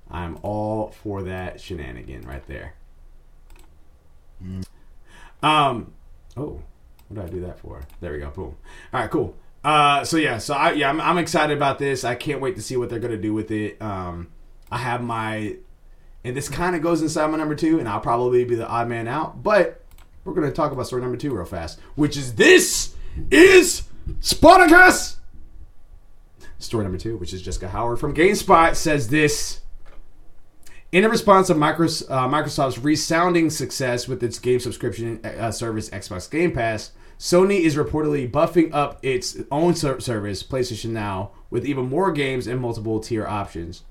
I'm all for that shenanigan right there. Um. Oh, what did I do that for? There we go. Boom. All right. Cool. Uh. So yeah. So I yeah. I'm, I'm excited about this. I can't wait to see what they're gonna do with it. Um. I have my, and this kind of goes inside my number two, and I'll probably be the odd man out. But we're gonna talk about story number two real fast, which is this is Spartacus. Story number two, which is Jessica Howard from GameSpot, says this. In a response to uh, Microsoft's resounding success with its game subscription uh, service Xbox Game Pass, Sony is reportedly buffing up its own ser- service, PlayStation Now, with even more games and multiple tier options.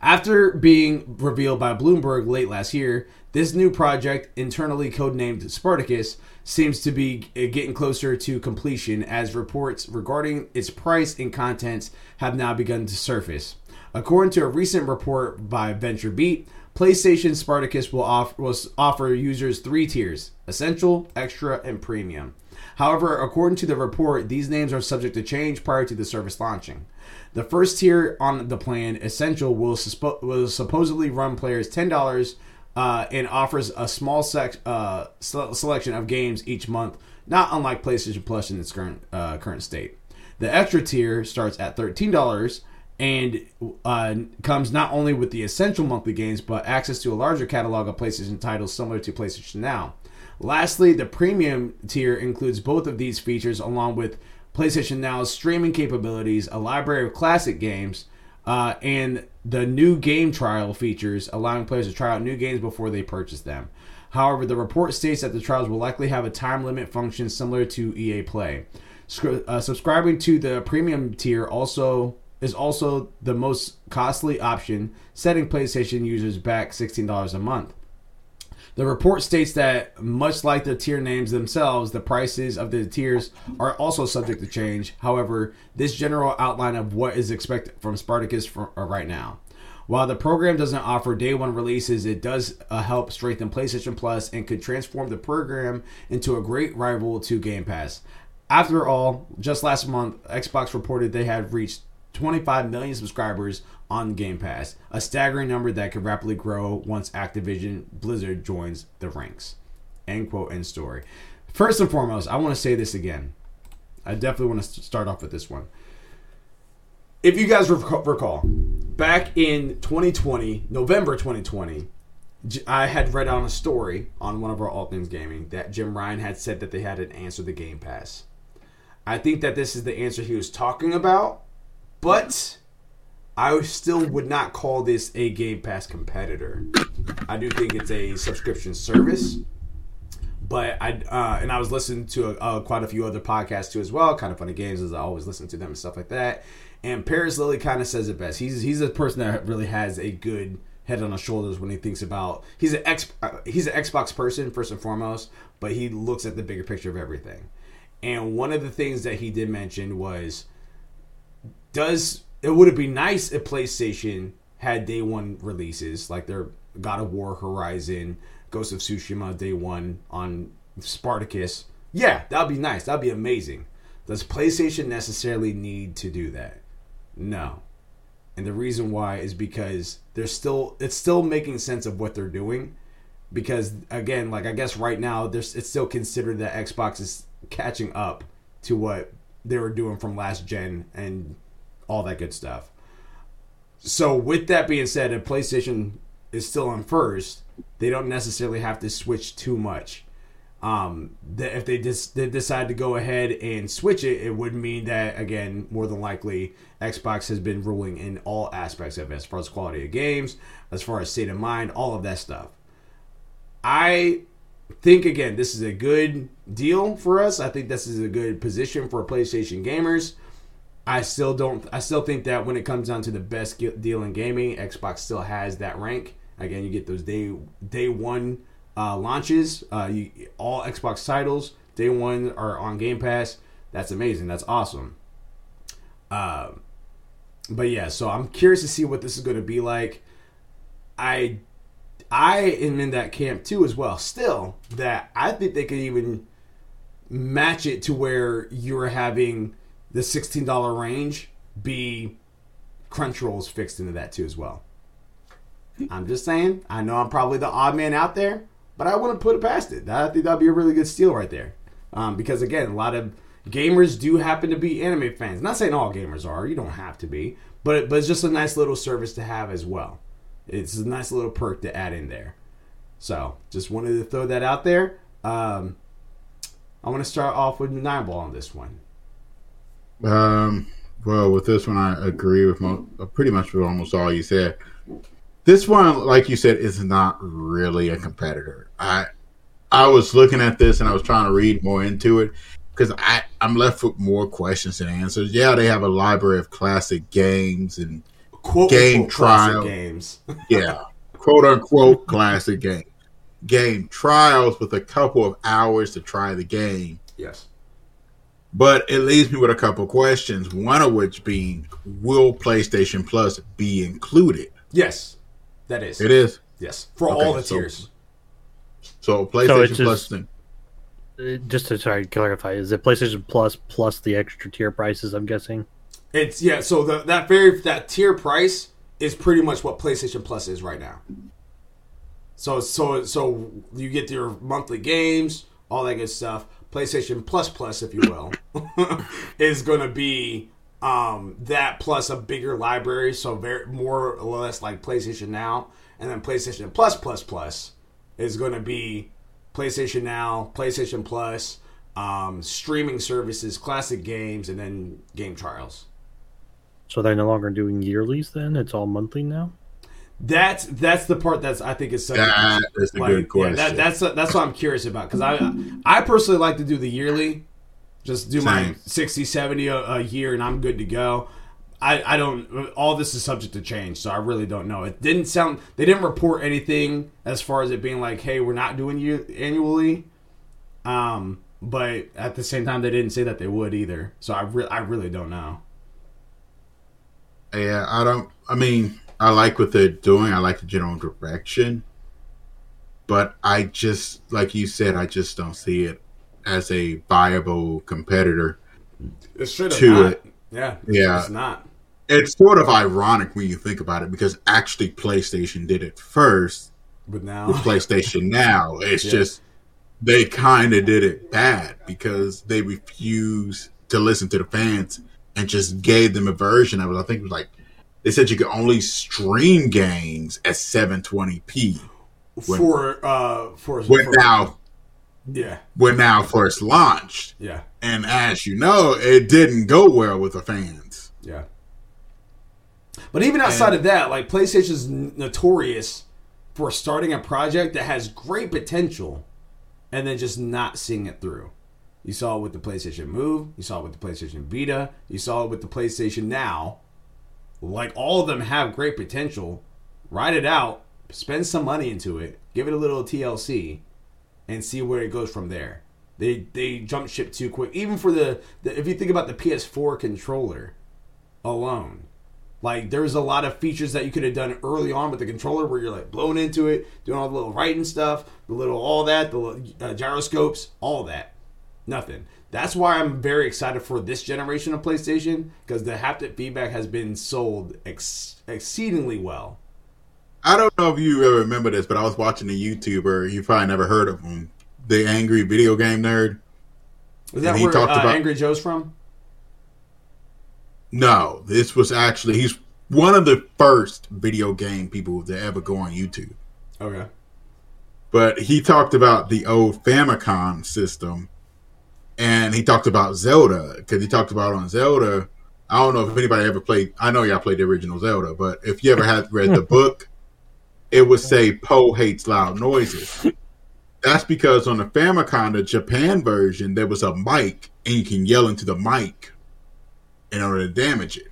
After being revealed by Bloomberg late last year, this new project, internally codenamed Spartacus, seems to be uh, getting closer to completion as reports regarding its price and contents have now begun to surface. According to a recent report by VentureBeat, PlayStation Spartacus will, will offer users three tiers Essential, Extra, and Premium. However, according to the report, these names are subject to change prior to the service launching. The first tier on the plan, Essential, will, suspo- will supposedly run players $10 uh, and offers a small sec- uh, se- selection of games each month, not unlike PlayStation Plus in its current, uh, current state. The extra tier starts at $13 and uh, comes not only with the essential monthly games, but access to a larger catalog of PlayStation titles similar to PlayStation Now. Lastly, the premium tier includes both of these features along with PlayStation Now's streaming capabilities, a library of classic games, uh, and the new game trial features, allowing players to try out new games before they purchase them. However, the report states that the trials will likely have a time limit function similar to EA Play. Uh, subscribing to the premium tier also is also the most costly option, setting PlayStation users back $16 a month. The report states that, much like the tier names themselves, the prices of the tiers are also subject to change. However, this general outline of what is expected from Spartacus for, uh, right now. While the program doesn't offer day one releases, it does uh, help strengthen PlayStation Plus and could transform the program into a great rival to Game Pass. After all, just last month, Xbox reported they had reached 25 million subscribers on Game Pass, a staggering number that could rapidly grow once Activision Blizzard joins the ranks. End quote, end story. First and foremost, I want to say this again. I definitely want to start off with this one. If you guys recall, back in 2020, November 2020, I had read on a story on one of our All Things Gaming that Jim Ryan had said that they had an answer to Game Pass. I think that this is the answer he was talking about, but I still would not call this a Game Pass competitor. I do think it's a subscription service, but I uh, and I was listening to uh, quite a few other podcasts too as well. Kind of funny games as I always listen to them and stuff like that. And Paris Lilly kind of says it best. He's he's a person that really has a good head on his shoulders when he thinks about he's an X uh, he's an Xbox person first and foremost, but he looks at the bigger picture of everything. And one of the things that he did mention was does it would have been nice if PlayStation had day one releases like their God of War Horizon, Ghost of Tsushima day one on Spartacus. Yeah, that'd be nice. That'd be amazing. Does PlayStation necessarily need to do that? No. And the reason why is because they're still it's still making sense of what they're doing. Because again, like I guess right now there's it's still considered that Xbox is catching up to what they were doing from last gen and all that good stuff. So with that being said, if PlayStation is still on first, they don't necessarily have to switch too much. Um, that if they just they decide to go ahead and switch it, it would mean that again, more than likely, Xbox has been ruling in all aspects of it, as far as quality of games, as far as state of mind, all of that stuff. I think again, this is a good deal for us. I think this is a good position for PlayStation gamers. I still don't. I still think that when it comes down to the best deal in gaming, Xbox still has that rank. Again, you get those day day one uh, launches. Uh, you, all Xbox titles day one are on Game Pass. That's amazing. That's awesome. Uh, but yeah, so I'm curious to see what this is going to be like. I I am in that camp too as well. Still, that I think they could even match it to where you're having the $16 range be Crunchroll's fixed into that too as well. I'm just saying. I know I'm probably the odd man out there, but I wouldn't put it past it. I think that'd be a really good steal right there. Um, because again, a lot of gamers do happen to be anime fans. Not saying all gamers are. You don't have to be, but but it's just a nice little service to have as well. It's a nice little perk to add in there. So just wanted to throw that out there. Um, I want to start off with nine ball on this one. Um, well, with this one, I agree with mo- pretty much with almost all you said. This one, like you said, is not really a competitor. I I was looking at this and I was trying to read more into it because I I'm left with more questions than answers. Yeah, they have a library of classic games and quote game trial games. (laughs) yeah, quote unquote classic game game trials with a couple of hours to try the game. Yes. But it leaves me with a couple questions. One of which being, will PlayStation Plus be included? Yes, that is. It is. Yes, for okay, all the so, tiers. So PlayStation so Plus. Just, uh, just to try to clarify, is it PlayStation Plus plus the extra tier prices? I'm guessing. It's yeah. So the, that very that tier price is pretty much what PlayStation Plus is right now. So so so you get your monthly games, all that good stuff. PlayStation Plus Plus, if you will, (laughs) is going to be um, that plus a bigger library, so very more or less like PlayStation Now, and then PlayStation Plus Plus Plus is going to be PlayStation Now, PlayStation Plus, um, streaming services, classic games, and then game trials. So they're no longer doing yearlies. Then it's all monthly now. That's that's the part that's I think is such That is a like, good question. Yeah, that, that's that's what I'm curious about because I I personally like to do the yearly, just do my Same. 60, 70 a, a year and I'm good to go. I, I don't all this is subject to change, so I really don't know. It didn't sound they didn't report anything as far as it being like, hey, we're not doing you annually. Um, but at the same time, they didn't say that they would either. So I re- I really don't know. Yeah, I don't. I mean, I like what they're doing. I like the general direction, but I just, like you said, I just don't see it as a viable competitor. It's straight To not. it. Yeah, Yeah. it's not. It's sort of ironic when you think about it because actually PlayStation did it first But now, with PlayStation (laughs) Now. It's Yeah. just they kind of did it bad because they refused to listen to the fans and just gave them a version of it. I think it was like they said you could only stream games at 720p. when- for uh for, When for now yeah when now first launched, yeah and as you know, it didn't go well with the fans. yeah. But even outside of that, like PlayStation's notorious for starting a project that has great potential and then just not seeing it through. You saw it with the PlayStation Move, you saw it with the PlayStation Vita, you saw it with the PlayStation Now. Like all of them have great potential. Ride it out, spend some money into it, give it a little TLC, and see where it goes from there. They they jump ship too quick. Even for the, the if you think about the PS4 controller alone, like there's a lot of features that you could have done early on with the controller where you're like blowing into it, doing all the little writing stuff, the little all that, the uh, gyroscopes, all that. Nothing. That's why I'm very excited for this generation of PlayStation because the haptic feedback has been sold ex- exceedingly well. I don't know if you ever remember this, but I was watching a YouTuber. You probably never heard of him, the Angry Video Game Nerd. Is that And he where talked uh, about- Angry Joe's from? No, this was actually he's one of the first video game people to ever go on YouTube. Okay. But he talked about the old Famicom system, and he talked about Zelda because he talked about on Zelda. I don't know if anybody ever played. I know y'all played the original Zelda, but if you ever had read the (laughs) book, it would say Poe hates loud noises. That's because on the Famicom, the Japan version, there was a mic, and you can yell into the mic in order to damage it.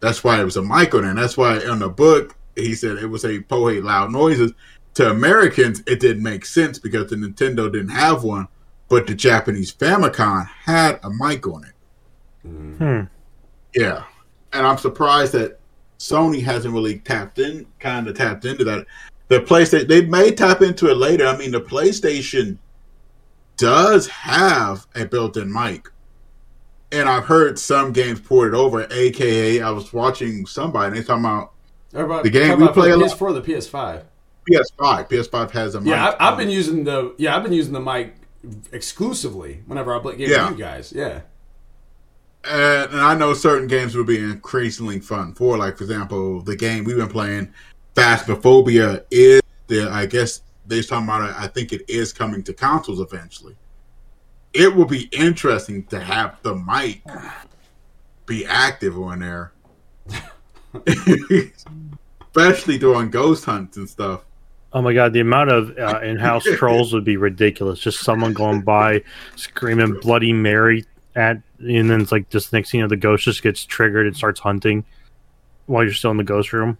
That's why it was a mic on there. And that's why on the book he said it was a Poe hate loud noises. To Americans, it didn't make sense because the Nintendo didn't have one, but the Japanese Famicom had a mic on it. Hmm. Yeah, and I'm surprised that Sony hasn't really tapped in, kind of tapped into that. The PlayStation, they may tap into it later. I mean, the PlayStation does have a built-in mic, and I've heard some games ported over. AKA, I was watching somebody and they talking about Everybody, The game we about play for a the lot- PS4 or the PS5. PS5. PS5 has a mic. Yeah, I, I've been using the yeah I've been using the mic exclusively whenever I play games Yeah. with you guys. Yeah. and, and I know certain games will be increasingly fun for, like for example, the game we've been playing, Phasmophobia, is the I guess they're talking about. it, I think it is coming to consoles eventually. It will be interesting to have the mic be active on there, (laughs) (laughs) especially during ghost hunts and stuff. Oh my god, the amount of uh, in-house trolls would be ridiculous. Just someone going by screaming "Bloody Mary" at, and then it's like just next thing you know, the ghost just gets triggered and starts hunting while you're still in the ghost room.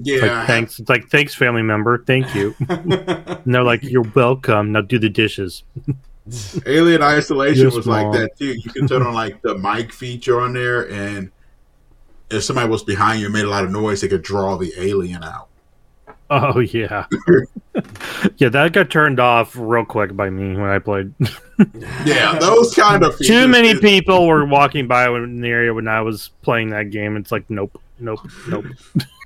Yeah, (laughs) It's like thanks, it's like thanks, family member, thank you. (laughs) and they're like, "You're welcome." Now do the dishes. (laughs) Alien Isolation Yes, was like that too. You can turn on like the mic feature on there, and if somebody was behind you and made a lot of noise, they could draw the alien out. Oh yeah, (laughs) yeah. That got turned off real quick by me when I played. (laughs) Yeah, (laughs) those kind of Too many people were walking by in the area when I was playing that game. It's like, nope, nope, nope.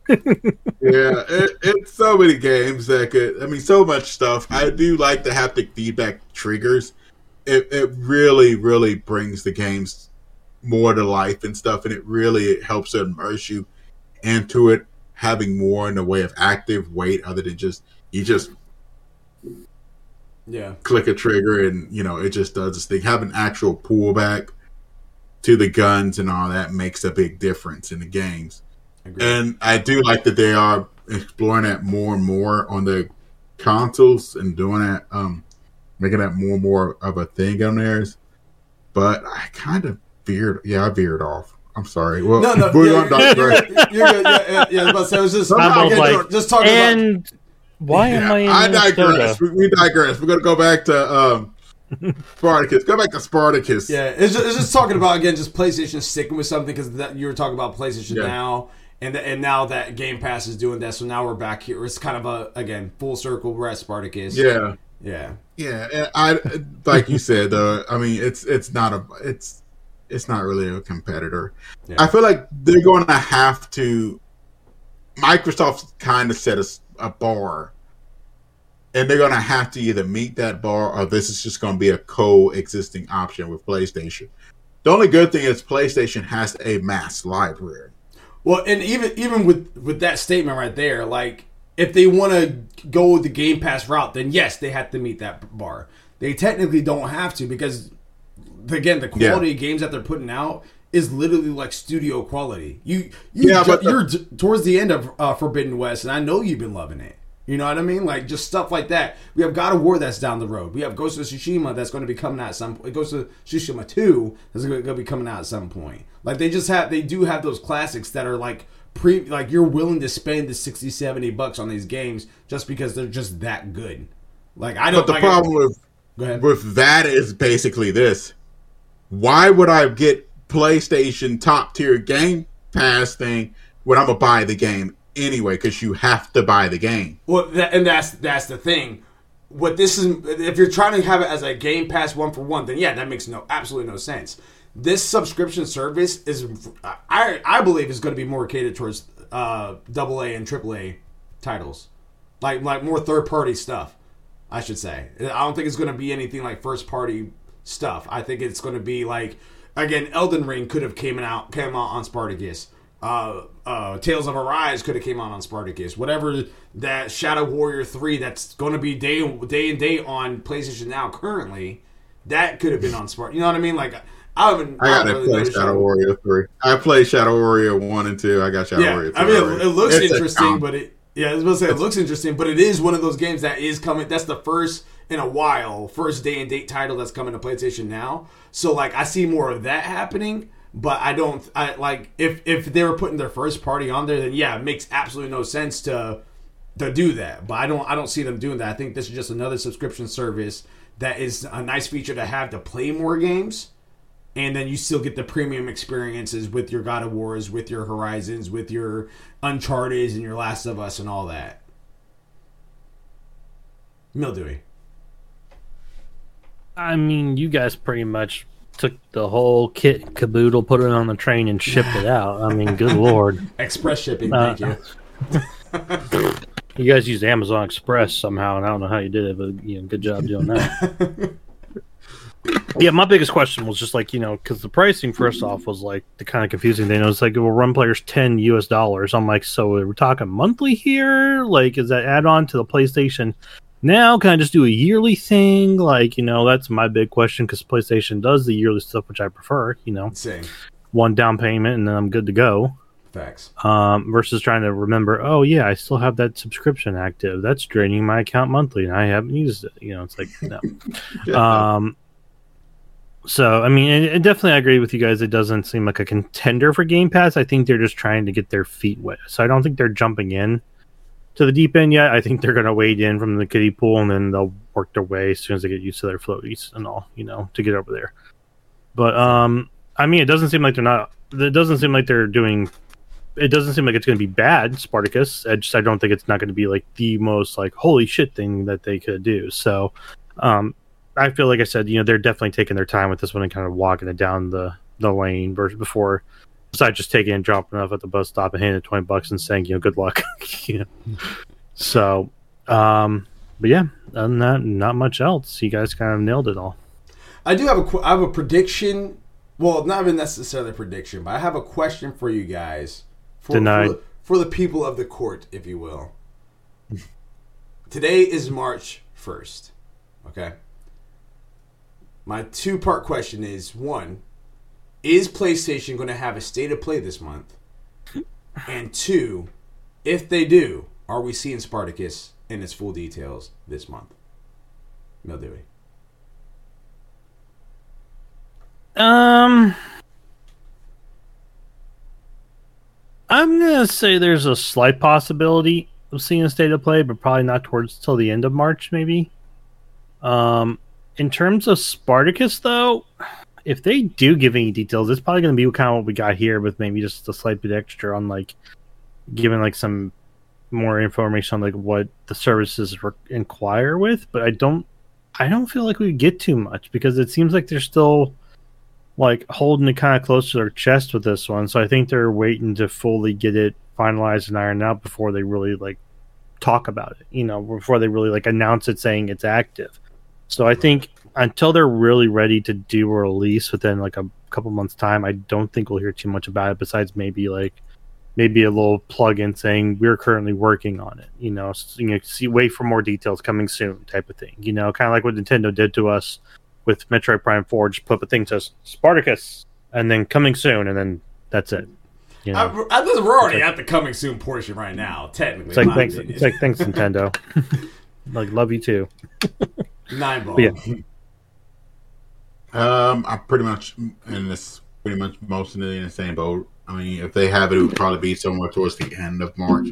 Yeah, it, it's so many games that could. I mean, so much stuff. I do like the haptic feedback triggers. It it really really brings the games more to life and stuff, and it really helps to immerse you into it. Having more in the way of active weight, other than just you just yeah. click a trigger and you know it just does this thing. Have an actual pullback to the guns and all that makes a big difference in the games. Agreed. And I do like that they are exploring that more and more on the consoles and doing that, um, making that more and more of a thing on theirs. But I kind of veered, yeah, I veered off. I'm sorry. Well, no, no, we're yeah, on Dr. you're, Dre. (laughs) you're good. Yeah, yeah, yeah, I was about to say, I was just, I'm again, both like, just talking about. and why am I in I Minnesota? digress. We, we digress. We're gonna go back to um, Spartacus. Go back to Spartacus. Yeah, it's just, it's just talking about again, just PlayStation sticking with something because you were talking about PlayStation Yeah. now, and th- and now that Game Pass is doing that, so now we're back here. It's kind of a again full circle. We're at Spartacus. yeah, yeah, yeah. and I like you said. though. I mean, it's it's not a it's it's not really a competitor. Yeah. I feel like they're going to have to. Microsoft kind of set a bar, and they're going to have to either meet that bar or this is just going to be a coexisting option with PlayStation. The only good thing is PlayStation has a mass library. Well, and even even with with that statement right there, like if they want to go the Game Pass route, then yes, they have to meet that bar. They technically don't have to because again, the quality of games that they're putting out is literally like studio quality. You, you Yeah, but the- you're t- towards the end of uh, Forbidden West, and I know you've been loving it. You know what I mean? Like just stuff like that. We have God of War that's down the road. We have Ghost of Tsushima that's going to be coming out at some point. Ghost of Tsushima two is going to be coming out at some point. Like they just have, they do have those classics that are like pre, like you're willing to spend the 60, 70 bucks on these games just because they're just that good. Like I don't. Know. But the like, problem with Go ahead. with that is basically this: Why would I get PlayStation top tier Game Pass thing when I'm gonna buy the game anyway? Because you have to buy the game. Well, that, and that's that's the thing. What this is, if you're trying to have it as a Game Pass one for one, then yeah, that makes no absolutely no sense. This subscription service is, I I believe, is going to be more catered towards uh, double A and triple A titles, like like more third party stuff. I should say. I don't think it's going to be anything like first party stuff. I think it's going to be like again, Elden Ring could have came out came out on Spartacus. Uh, uh, Tales of Arise could have came out on Spartacus. Whatever that Shadow Warrior three that's going to be day day and day on PlayStation now currently, that could have been on Spart. You know what I mean? Like I haven't. I gotta really play Shadow Shadow- Warrior three. I played Shadow Warrior one and two. I got Shadow yeah, Warrior. 3 I mean, it, it looks It's interesting, but it yeah, I was about to say it looks interesting, but it is one of those games that is coming. That's the first in a while, first day and date title that's coming to PlayStation now. So like, I see more of that happening. But I don't. I like if if they were putting their first party on there, then yeah, it makes absolutely no sense to to do that. But I don't I don't see them doing that. I think this is just another subscription service that is a nice feature to have to play more games and then you still get the premium experiences with your God of Wars, with your Horizons, with your Uncharted and your Last of Us and all that. Mildewy. I mean, you guys pretty much took the whole kit caboodle, put it on the train, and shipped it out. I mean, good (laughs) lord. Express shipping, Uh, thank you. (laughs) You guys used Amazon Express somehow, and I don't know how you did it, but you know, good job doing that. (laughs) yeah, my biggest question was just like you know, because the pricing first off was like the kind of confusing thing. It was like, well, run players ten U.S. dollars. I'm like, so we're talking monthly here? Like, is that add on to the PlayStation? Now, can I just do a yearly thing? Like, you know, that's my big question because PlayStation does the yearly stuff, which I prefer. You know, Same. one down payment and then I'm good to go Facts. um, versus trying to remember, oh yeah, I still have that subscription active. That's draining my account monthly, and I haven't used it. You know, it's like no. (laughs) um, so I mean, definitely I agree with you guys. It doesn't seem like a contender for Game Pass. I think they're just trying to get their feet wet. So I don't think they're jumping in to the deep end yet. I think they're going to wade in from the kiddie pool, and then they'll work their way as soon as they get used to their floaties and all, you know, to get over there. But um, I mean, it doesn't seem like they're not. It doesn't seem like they're doing it doesn't seem like it's going to be bad spartacus i just i don't think it's not going to be like the most like holy shit thing that they could do so um i feel like i said you know they're definitely taking their time with this one and kind of walking it down the the lane versus before besides just taking and dropping off at the bus stop and handing 20 bucks and saying you know good luck (laughs) you know so um but yeah other than that not much else you guys kind of nailed it all I do have a, I have a prediction. Well, not even necessarily a prediction, but I have a question for you guys. For, Denied. For, for the people of the court, if you will. Today is March 1st. Okay. My two part question is one, is PlayStation going to have a state of play this month? And two, if they do, are we seeing Spartacus in its full details this month? No, Dewey. Um, I'm gonna say there's a slight possibility of seeing a state of play, but probably not towards till the end of March, maybe. Um, in terms of Spartacus, though, if they do give any details, it's probably going to be kind of what we got here, with maybe just a slight bit extra on like giving like some more information on like what the services re- inquire with. But I don't, I don't feel like we get too much because it seems like they're still like holding it kind of close to their chest with this one. So I think they're waiting to fully get it finalized and ironed out before they really like talk about it. You know, before they really like announce it saying it's active. So I think until they're really ready to do a release within like a couple months time, I don't think we'll hear too much about it. Besides maybe like maybe a little plug-in saying we're currently working on it. You know, so, you know, see, wait for more details coming soon, type of thing. You know, kind of like what Nintendo did to us with Metroid Prime Four. Just put a thing says Spartacus, and then coming soon, and then that's it. You know, I, I, we're already at the coming soon portion right now. Technically, it's like thanks, it's like thanks Nintendo. (laughs) like love you too. nine ball. But yeah. Um, I'm pretty much in this pretty much mostly in the same boat. I mean, if they have it, it would probably be somewhere towards the end of March.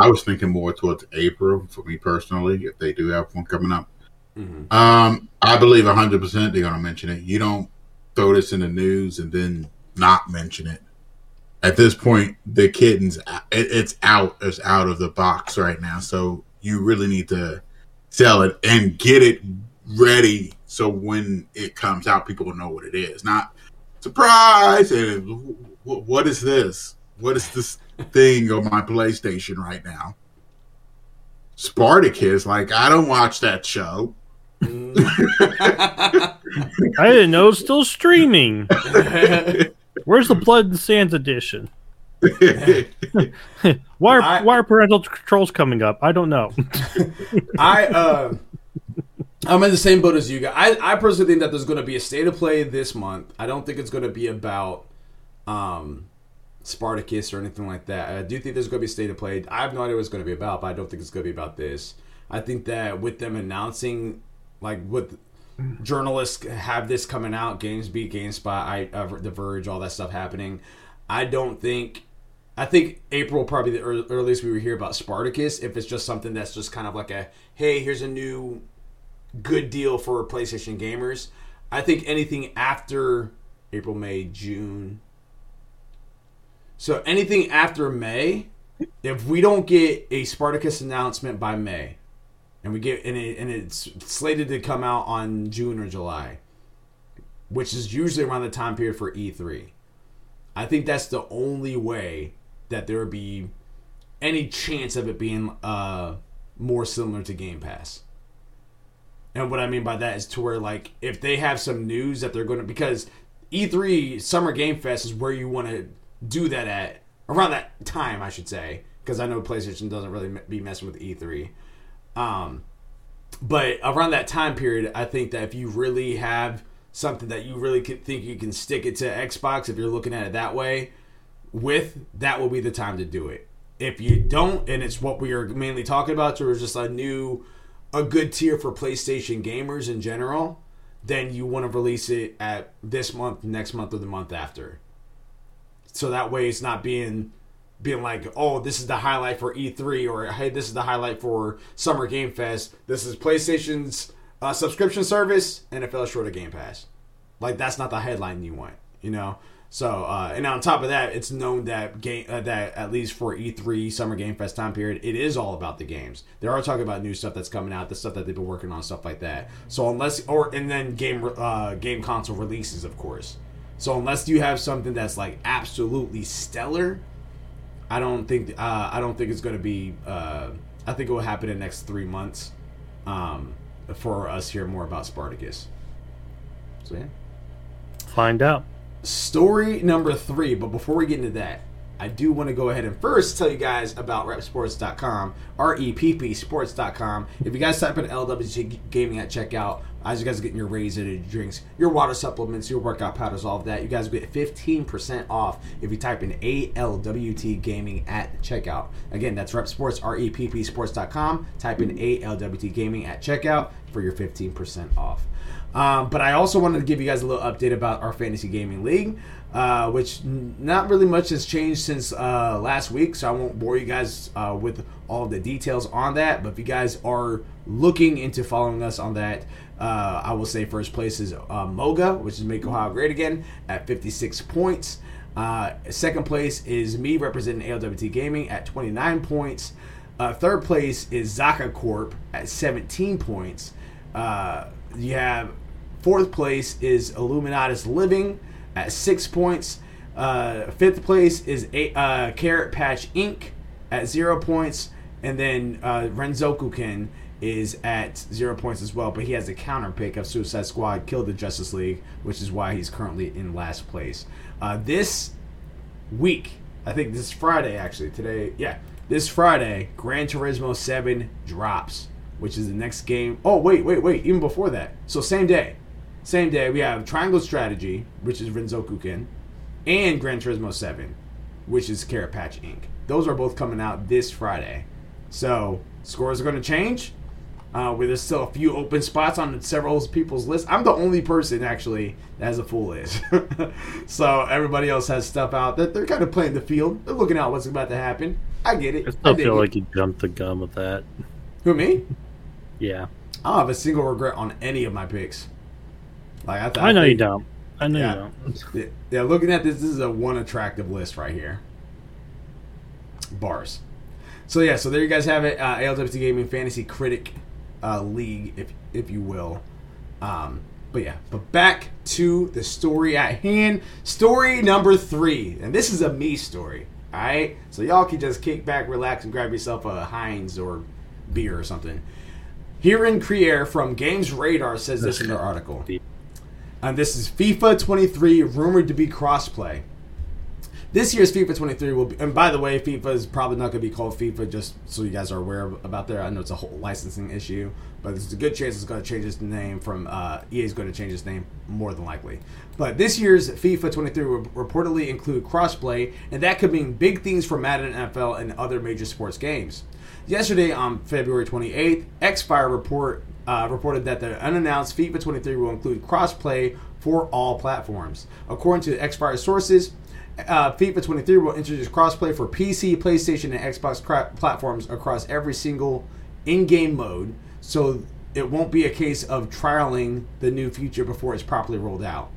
I was thinking more towards April for me personally, if they do have one coming up. Mhm. Um, I believe 100% they're going to mention it. You don't throw this in the news and then not mention it. At this point, the kitten's it, it's out. It's out of the box right now. So you really need to sell it and get it ready so when it comes out, people will know what it is. Not surprise and what is this? What is this thing on my PlayStation right now? Spartacus, like I don't watch that show. (laughs) I didn't know it's still streaming. (laughs) Where's the Blood and Sands edition? (laughs) Why are, I- why are parental controls coming up? I don't know. I uh, I'm in the same boat as you guys. I, I personally think that there's going to be a state of play this month. I don't think it's going to be about um, Spartacus or anything like that. I do think there's going to be a state of play. I have no idea what it's going to be about, but I don't think it's going to be about this. I think that with them announcing, like with journalists have this coming out, GamesBeat, GameSpot, I, uh, The Verge, all that stuff happening. I don't think. I think April probably the earliest we would hear about Spartacus. If it's just something that's just kind of like a hey, here's a new good deal for PlayStation gamers. I think anything after April, May, June. So anything after May, if we don't get a Spartacus announcement by May, and we get and, it, and it's slated to come out on June or July, which is usually around the time period for E3. I think that's the only way that there would be any chance of it being uh, more similar to Game Pass. And what I mean by that is to where like if they have some news that they're going to because E3 Summer Game Fest is where you want to do that at around that time I should say because I know PlayStation doesn't really be messing with E3. Um, but around that time period, I think that if you really have something that you really think you can stick it to Xbox, if you're looking at it that way, with that will be the time to do it. If you don't, and it's what we are mainly talking about, or it's just a new, a good tier for PlayStation gamers in general, then you want to release it at this month, next month, or the month after. So that way, it's not being being like, oh, this is the highlight for E3, or hey, this is the highlight for Summer Game Fest. This is PlayStation's uh, subscription service, and it fell short of Game Pass. Like that's not the headline you want, you know. So, uh, and on top of that, it's known that game uh, that at least for E3 Summer Game Fest time period, it is all about the games. They are talking about new stuff that's coming out, the stuff that they've been working on, stuff like that. So unless or and then game uh, game console releases, of course. So unless you have something that's like absolutely stellar, I don't think uh, I don't think it's going to be. Uh, I think it will happen in the next three months um, for us hear more about Spartacus. So yeah. Find out. Story number three, but before we get into that, I do want to go ahead and first tell you guys about repsports.com, R E P P sports.com. If you guys type in LWT Gaming at checkout, as you guys are getting your razor your drinks, your water supplements, your workout powders, all of that, you guys get 15% off if you type in ALWT Gaming at checkout. Again, that's repsports, R E P P sports.com. Type in ALWT Gaming at checkout for your 15% off. Um, but I also wanted to give you guys a little update about our fantasy gaming league, uh, which not really much has changed since uh, last week, so I won't bore you guys uh, with all the details on that. But if you guys are looking into following us on that, uh, I will say first place is uh, Moga, which is Make Ohio Great Again, at 56 points. Uh, second place is me representing ALWT Gaming at 29 points. third place is Zaka Corp at 17 points. You have Fourth place is Illuminatus Living at six points. Uh, fifth place is a, uh, Carrot Patch Inc. at zero points. And then uh, Renzokuken is at zero points as well, but he has a counter pick of Suicide Squad Kill the Justice League, which is why he's currently in last place. Uh, this week, I think this Friday actually, today, yeah, this Friday, Gran Turismo 7 drops, which is the next game. Oh, wait, wait, wait, even before that. So, same day, same day, we have Triangle Strategy, which is Renzokuken, and Gran Turismo 7, which is Carrot Patch Inc. Those are both coming out this Friday. So, scores are going to change. Uh, where there's still a few open spots on several people's lists. I'm the only person actually that has a full list. (laughs) so everybody else has stuff out that they're kind of playing the field. They're looking out what's about to happen. I get it. I still I feel it. like you jumped the gun with that. Who me? Yeah. I don't have a single regret on any of my picks. Like I, th- I know think, you don't. I know Yeah. you don't. Yeah, looking at this, this is a one attractive list right here. Bars. So yeah, so there you guys have it. Uh, ALWT Gaming Fantasy Critic uh, League, if if you will. Um, but yeah, but back to the story at hand. Story number three, and this is a me story. All right, so y'all can just kick back, relax, and grab yourself a Heinz or beer or something. Hirun Cryer from Games Radar says this in their article. And this is FIFA 23 rumored to be crossplay. This year's FIFA 23 will be, and by the way, FIFA is probably not going to be called FIFA, just so you guys are aware of, about there. I know it's a whole licensing issue, but there's a good chance it's going to change its name from uh, EA is going to change its name more than likely. But this year's FIFA 23 will reportedly include crossplay, and that could mean big things for Madden NFL and other major sports games. Yesterday, on February 28th, Xfire report uh, reported that the unannounced FIFA 23 will include crossplay for all platforms. According to Xfire sources, uh, FIFA 23 will introduce crossplay for PC, PlayStation, and Xbox cra- platforms across every single in-game mode. So it won't be a case of trialing the new feature before it's properly rolled out.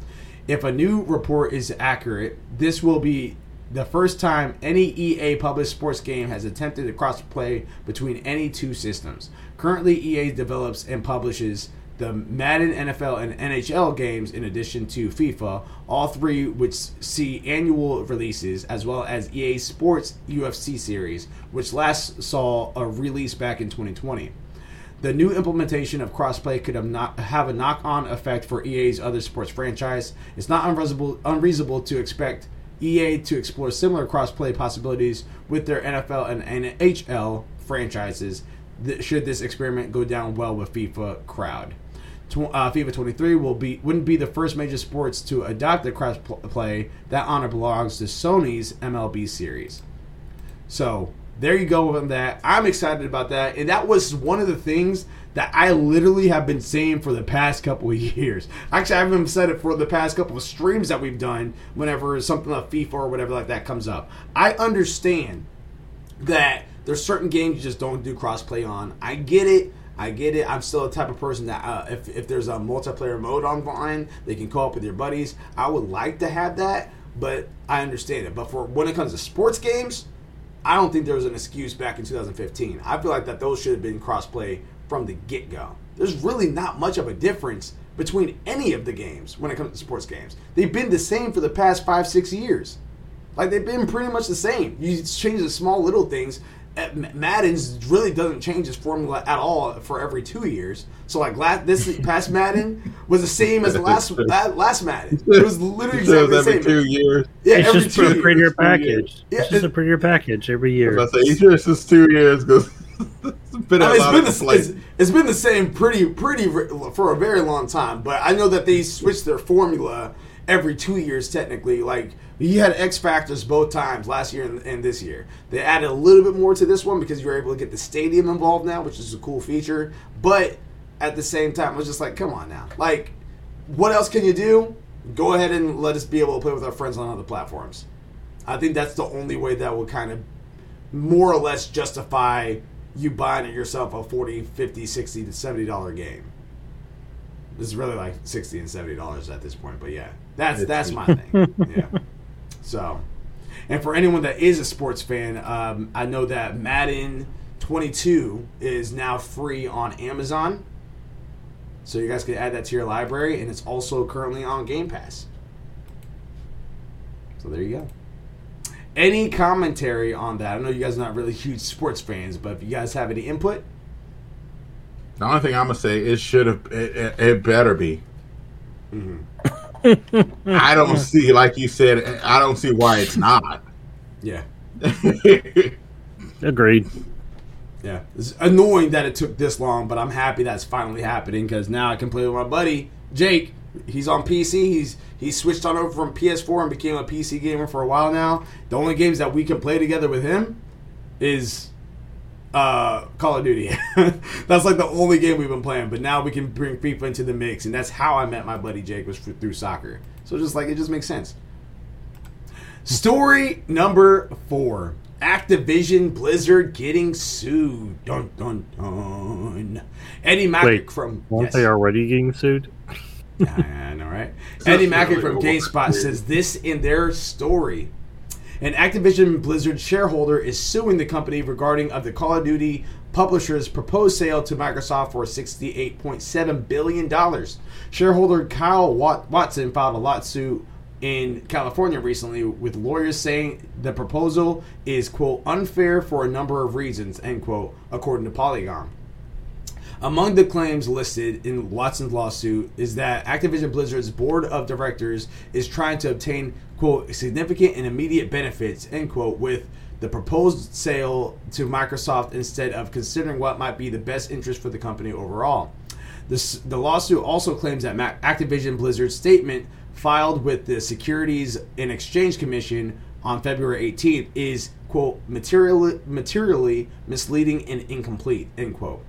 If a new report is accurate, this will be the first time any EA published sports game has attempted to crossplay between any two systems. Currently, EA develops and publishes the Madden, NFL, and NHL games in addition to FIFA, all three which see annual releases, as well as EA Sports UFC series, which last saw a release back in 2020. The new implementation of crossplay could have, not, have a knock-on effect for EA's other sports franchise. It's not unreasonable, unreasonable to expect EA to explore similar crossplay possibilities with their NFL and NHL franchises. Should this experiment go down well with FIFA crowd? Uh, FIFA 23 will be wouldn't be the first major sports to adopt the crossplay. That honor belongs to Sony's MLB series. So there you go on that. I'm excited about that, and that was one of the things that I literally have been saying for the past couple of (laughs) years. Actually, I've even said it for the past couple of streams that we've done. Whenever something like FIFA or whatever like that comes up, I understand that there's certain games you just don't do crossplay on. I get it. I get it. I'm still the type of person that uh, if, if there's a multiplayer mode online, they can co-op with your buddies. I would like to have that, but I understand it. But for when it comes to sports games, I don't think there was an excuse back in 2015. I feel like that those should have been crossplay from the get-go. There's really not much of a difference between any of the games when it comes to sports games. They've been the same for the past five, six years. Like they've been pretty much the same. You change the small little things. uh, Madden's really doesn't change its formula at all for every two years. So like last this (laughs) past Madden was the same as the last (laughs) last Madden. It was literally exactly the same. every two years. Yeah, it's every just two a years. prettier Two package. Yeah, it's just it- a prettier package every year. I say each year since two years because it's (laughs) been a I mean, it's been, the, it's, it's been the same pretty pretty for a very long time. But I know that they switched their formula every two years technically. Like you had X factors both times last year and, and this year. They added a little bit more to this one because you're able to get the stadium involved now, which is a cool feature. But at the same time, I was just like, come on now, like what else can you do? Go ahead and let us be able to play with our friends on other platforms. I think that's the only way that will kind of more or less justify you buying it yourself a 40 50 60 to 70 dollar game. This is really like 60 and 70 dollars at this point but yeah that's that's my thing. (laughs) Yeah. So and for anyone that is a sports fan um, i know that madden 22 is now free on amazon. So you guys can add that to your library and it's also currently on game pass. So there you go any commentary on that? I know you guys are not really huge sports fans, but if you guys have any input, The only thing I'm gonna say it should have it, it, it better be. Mm-hmm. I don't see, like you said, I don't see why it's not. yeah, (laughs) Agreed. yeah, it's annoying that it took this long, but I'm happy that's finally happening because now I can play with my buddy Jake. He's on PC. He's he's switched on over from PS4 and became a PC gamer for a while now. The only games that we can play together with him is uh, Call of Duty. (laughs) that's like the only game we've been playing. But now we can bring FIFA into the mix, and that's how I met my buddy Jake was through soccer. So just like it just makes sense. Story number four: Activision Blizzard getting sued. Dun dun dun. Eddie Mack from Weren't yes. they already getting sued? I know, right? Eddie Makuch from. GameSpot says this in their story. An Activision Blizzard shareholder is suing the company regarding of the Call of Duty publisher's proposed sale to Microsoft for $68.7 billion. Shareholder Kyle Watson filed a lawsuit in California recently with lawyers saying the proposal is, quote, unfair for a number of reasons, end quote, according to Polygon. Among the claims listed in Watson's lawsuit is that Activision Blizzard's board of directors is trying to obtain, quote, significant and immediate benefits, end quote, with the proposed sale to Microsoft instead of considering what might be the best interest for the company overall. This, the lawsuit also claims that Activision Blizzard's statement filed with the Securities and Exchange Commission on February 18th is, quote, materially, materially misleading and incomplete, end quote.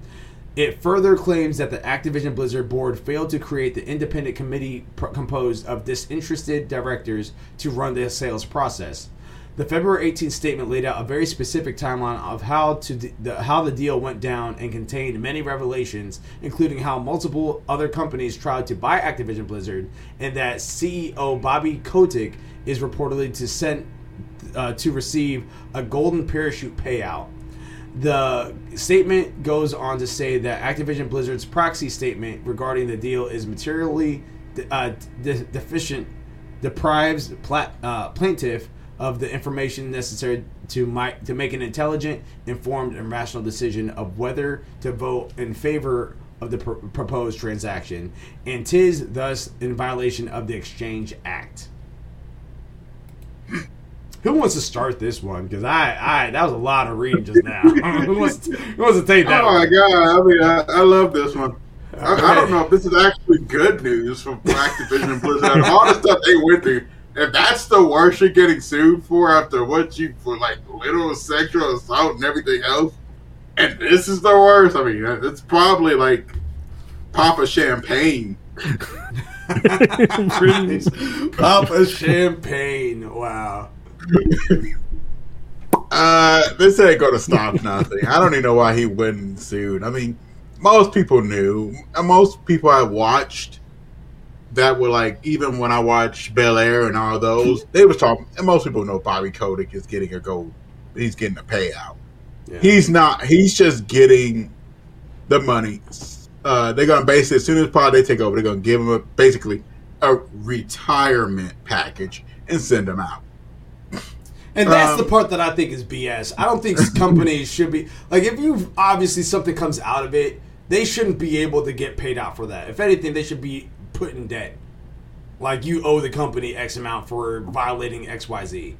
It further claims that the Activision Blizzard board failed to create the independent committee pr- composed of disinterested directors to run the sales process. The February 18th statement laid out a very specific timeline of how to d- the, how the deal went down and contained many revelations, including how multiple other companies tried to buy Activision Blizzard, and that CEO Bobby Kotick is reportedly to sent uh, to receive a golden parachute payout. The statement goes on to say that Activision Blizzard's proxy statement regarding the deal is materially uh, de- deficient, deprives plat- uh, plaintiff of the information necessary to to make an intelligent, informed, and rational decision of whether to vote in favor of the pr- proposed transaction, and tis thus in violation of the Exchange Act. Who wants to start this one? Because I, I, that was a lot of reading just now. (laughs) who, wants to, who wants to take that? Oh my one? god! I mean, I, I love this one. I, I don't know if this is actually good news for Activision Blizzard and all the stuff they went through. If that's the worst you're getting sued for after what you for like literal sexual assault and everything else, and this is the worst. I mean, it's probably like Papa Champagne. (laughs) (laughs) Nice. Papa Champagne. Wow. Uh, this ain't gonna stop nothing. I don't even know why he wouldn't sued. I mean, most people knew. Most people I watched that were like, even when I watched Bel Air and all those, they was talking. And most people know Bobby Kotick is getting a gold. He's getting a payout. Yeah. He's not. He's just getting the money. Uh, they're gonna basically as soon as probably they take over, they're gonna give him a basically a retirement package and send him out. And that's Um, the part that I think is BS. I don't think (laughs) companies should be like if you obviously something comes out of it, they shouldn't be able to get paid out for that. If anything, they should be put in debt. Like you owe the company X amount for violating X Y Z.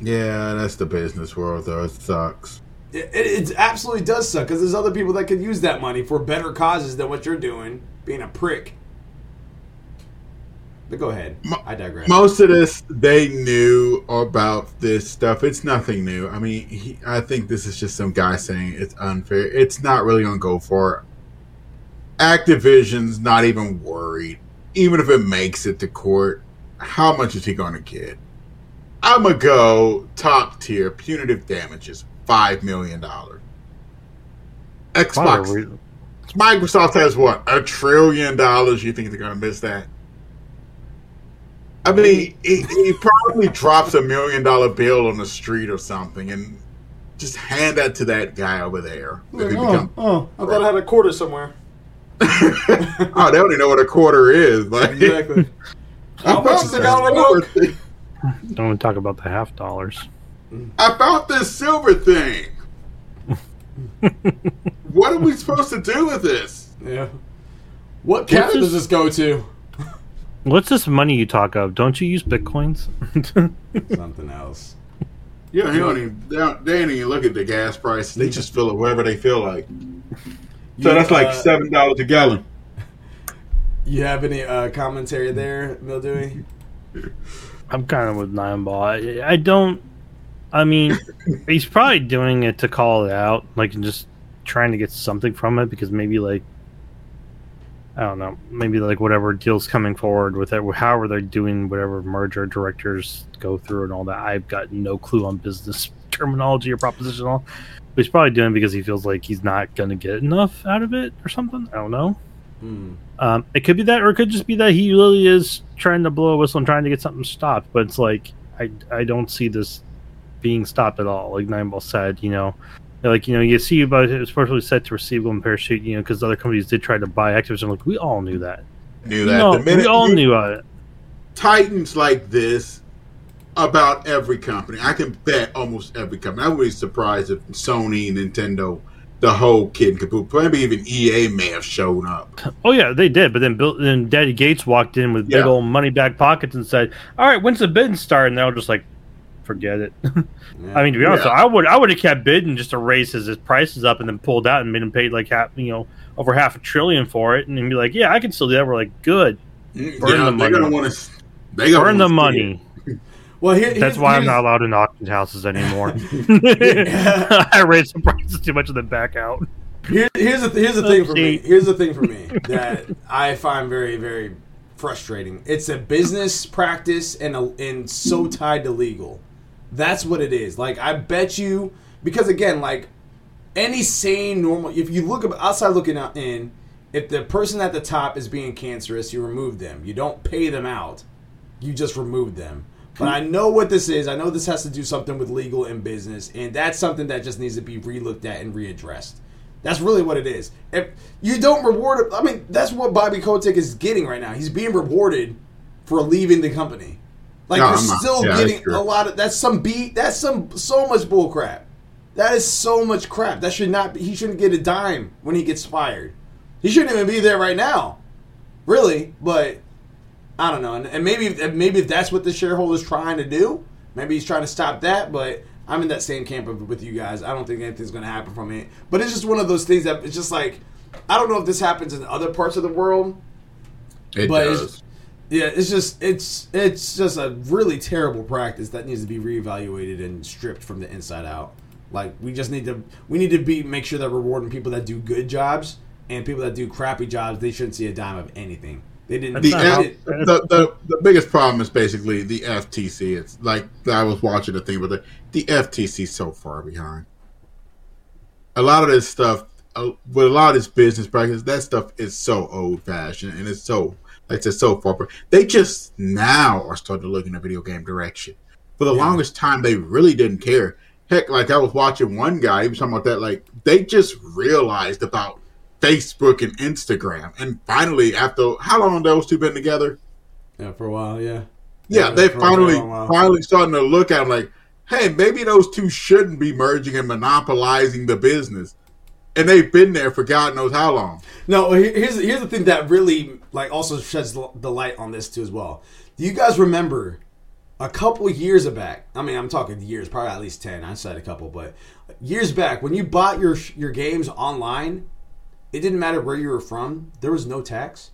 Yeah, that's the business world, though. It sucks. It, it, it absolutely does suck because there's other people that could use that money for better causes than what you're doing, being a prick. But go ahead. I digress. Most of this, they knew about this stuff. It's nothing new. I mean, he, I think this is just some guy saying it's unfair. It's not really going to go for it. Activision's not even worried. Even if it makes it to court, how much is he going to get? I'm going to go top tier punitive damages $5 million. Xbox. Microsoft has what? A trillion dollars. You think they're going to miss that? I mean, he, he probably drops a million dollar bill on the street or something and just hand that to that guy over there. If he oh, become- oh, I thought I had a quarter somewhere. (laughs) oh, they only know what a quarter is. Like, Exactly. (laughs) How much is a gallon of milk? Don't want to talk about the half dollars. I found this silver thing. (laughs) what are we supposed to do with this? Yeah. What cabin does this go to? What's this money you talk of? Don't you use bitcoins? (laughs) Something else. Yeah, they don't even they don't, they don't even look at the gas price. They just fill it wherever they feel like. (laughs) So You, that's like uh, seven dollars a gallon. (laughs) You have any uh, commentary there, Mildewy? I'm kind of with Nine Ball. I, I don't. I mean, he's probably doing it to call it out, like and just trying to get something from it because maybe like I don't know, maybe like whatever deals coming forward with it, however they're doing whatever merger directors go through and all that. I've got no clue on business (laughs) terminology or proposition at all. But he's probably doing it because he feels like he's not going to get enough out of it or something. I don't know. Hmm. Um, it could be that, or it could just be that he really is trying to blow a whistle and trying to get something stopped. But it's like I, I don't see this being stopped at all. Like Nineball said, you know, like you know, you see about it, especially set to receivable and parachute, you know, because other companies did try to buy Activision. Like we all knew that. Knew that minute we all knew uh, it. Titans like this about every company. I can bet almost every company. I wouldn't be surprised if Sony, Nintendo, the whole kid and caboodle, maybe even EA may have shown up. Oh yeah, they did. But then Bill, then Daddy Gates walked in with big old money back pockets and said, "All right, when's the bidding start?" And they're all just like, "Forget it." (laughs) I mean, to be honest, Yeah. I would I would have kept bidding just to raise his, his prices up and then pulled out and made him pay like half, you know, over half a trillion for it, and be like, "Yeah, I can still do that." We're like, "Good, mm, Burn the they're money. gonna want to. They gonna burn the wanna money." (laughs) Well, here, That's here's- why I'm not allowed in auction houses anymore. (laughs) I raise the prices too much and then back out. Here, here's the here's the thing for me. Here's the thing for me that I find very very frustrating. It's a business practice and a, and so tied to legal. That's what it is. Like I bet you because again, like any sane normal, if you look outside looking out in, if the person at the top is being cancerous, you remove them. You don't pay them out. You just remove them. But I know what this is. I know this has to do something with legal and business, and that's something that just needs to be relooked at and readdressed. That's really what it is. If you don't reward, I mean, that's what Bobby Kotick is getting right now. He's being rewarded for leaving the company. Like No, you're I'm still yeah, getting a lot of. That's some beat. That's some so much bull crap. That is so much crap. That should not. Be, he shouldn't get a dime when he gets fired. He shouldn't even be there right now. Really, but I don't know. And, and maybe maybe if that's what the shareholder's trying to do, maybe he's trying to stop that. But I'm in that same camp of, with you guys. I don't think anything's going to happen from it. But it's just one of those things that it's just like I don't know if this happens in other parts of the world. It But it's- does. Yeah, it's just it's it's just a really terrible practice that needs to be reevaluated and stripped from the inside out. Like we just need to we need to be make sure that we're rewarding people that do good jobs and people that do crappy jobs. They shouldn't see a dime of anything. They didn't. The, F, didn't- the, the the biggest problem is basically the FTC. It's like I was watching the thing, but the, the FTC so far behind. A lot of this stuff, uh, with a lot of this business practice, that stuff is so old fashioned and it's so like I said, so far. But they just now are starting to look in the video game direction. For the Yeah. longest time, they really didn't care. Heck, like I was watching one guy, he was talking about that. Like they just realized about Facebook and Instagram, and finally, after how long those two been together? yeah, for a while, yeah. Yeah, Yeah, they finally finally starting to look at 'em like, hey, maybe those two shouldn't be merging and monopolizing the business. And they've been there for God knows how long. No, here- here's here's the thing that really like also sheds the the light on this too as well. Do you guys remember a couple years back? I mean, I'm talking years, probably at least ten. I said a couple, but years back when you bought your your games online, it didn't matter where you were from. There was no tax.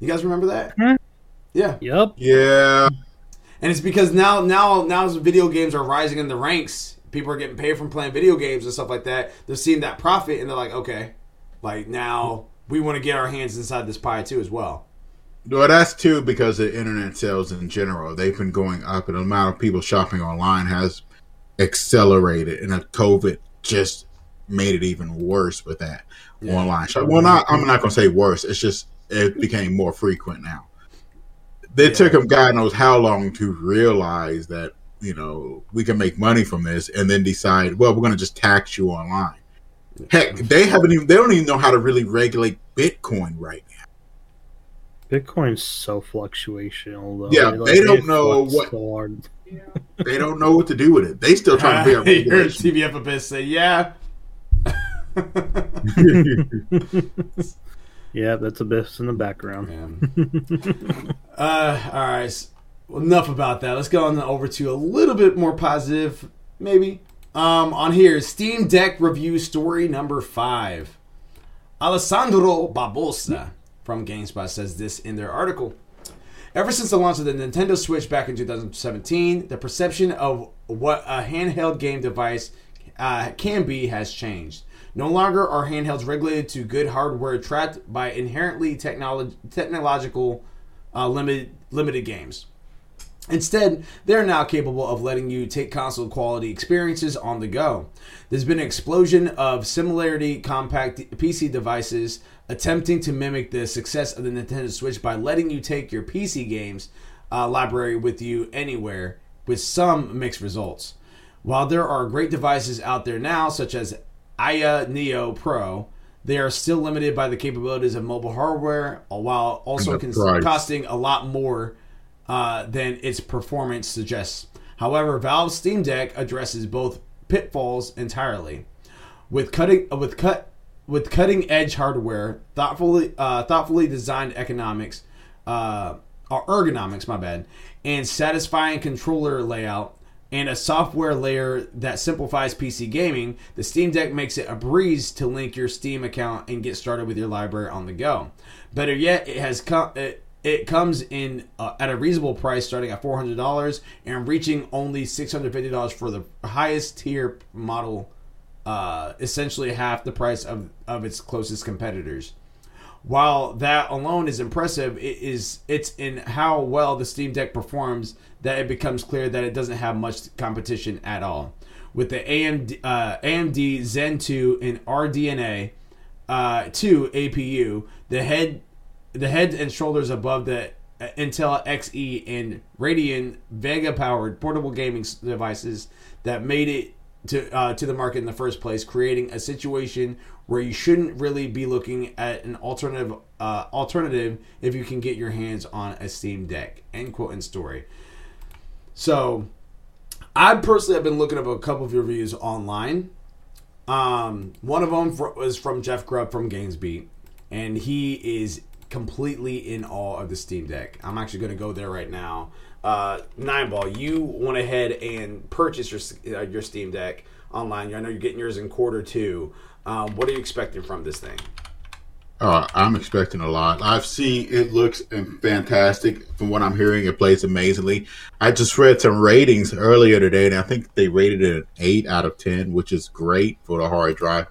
You guys remember that? Hmm. Yeah, Yep. Yeah. and it's because now now now as video games are rising in the ranks, people are getting paid from playing video games and stuff like that. They're seeing that profit and they're like, okay, like now we want to get our hands inside this pie too as well. Well, that's too because the internet sales in general. They've been going up, and the amount of people shopping online has accelerated, and COVID just made it even worse with that Yeah. online shop. Well, not I'm not going to say worse. It's just it became more frequent now. They Yeah. took them God knows how long to realize that you know we can make money from this, and then decide, well, we're going to just tax you online. Heck, they haven't even they don't even know how to really regulate Bitcoin right now. Bitcoin's so fluctuational though. Yeah, It, they don't know what- so hard. (laughs) They don't know what to do with it. They still trying to figure out (laughs) you heard regulation. TVF Abyss say, yeah. (laughs) Yeah, that's Abyss in the background. Man. uh, all right. Enough about that. Let's go on over to a little bit more positive, maybe. Um, on here, Steam Deck review story number five. Alessandro Barbosa from GameSpot says this in their article. Ever since the launch of the Nintendo Switch back in 2017, the perception of what a handheld game device uh, can be has changed. No longer are handhelds regulated to good hardware trapped by inherently technolo- technological uh, limited limited games. Instead, they're now capable of letting you take console quality experiences on the go. There's been an explosion of similarity compact PC devices attempting to mimic the success of the Nintendo Switch by letting you take your PC games uh, library with you anywhere, with some mixed results. While there are great devices out there now, such as Aya Neo Pro, they are still limited by the capabilities of mobile hardware, while also cons- costing a lot more uh, than its performance suggests. However, Valve's Steam Deck addresses both pitfalls entirely. With cutting uh, with cut with cutting edge hardware, thoughtfully uh, thoughtfully designed economics, uh, or ergonomics, my bad, and satisfying controller layout, and a software layer that simplifies PC gaming, the Steam Deck makes it a breeze to link your Steam account and get started with your library on the go. Better yet, it has come. It comes in uh, at a reasonable price, starting at four hundred dollars and reaching only six hundred fifty dollars for the highest tier model, uh, essentially half the price of of its closest competitors. While that alone is impressive, it is it's in how well the Steam Deck performs that it becomes clear that it doesn't have much competition at all. With the AMD, uh, AMD Zen 2 and RDNA uh, 2 APU, the head the heads and shoulders above the uh, Intel XE and Radeon Vega powered portable gaming devices that made it to uh, to the market in the first place, creating a situation where you shouldn't really be looking at an alternative uh, alternative if you can get your hands on a Steam Deck. End quote and story. So, I personally have been looking up a couple of reviews online. Um, one of them was from Jeff Grubb from GamesBeat, and he is completely in awe of the Steam Deck. I'm actually going to go there right now. Uh, Nine Ball, you went ahead and purchased your uh, your Steam Deck online. I know you're getting yours in quarter two. Um, what are you expecting from this thing? Uh, I'm expecting a lot. I've seen it looks fantastic. From what I'm hearing, it plays amazingly. I just read some ratings earlier today, and I think they rated it an eight out of ten, which is great for the hard drive.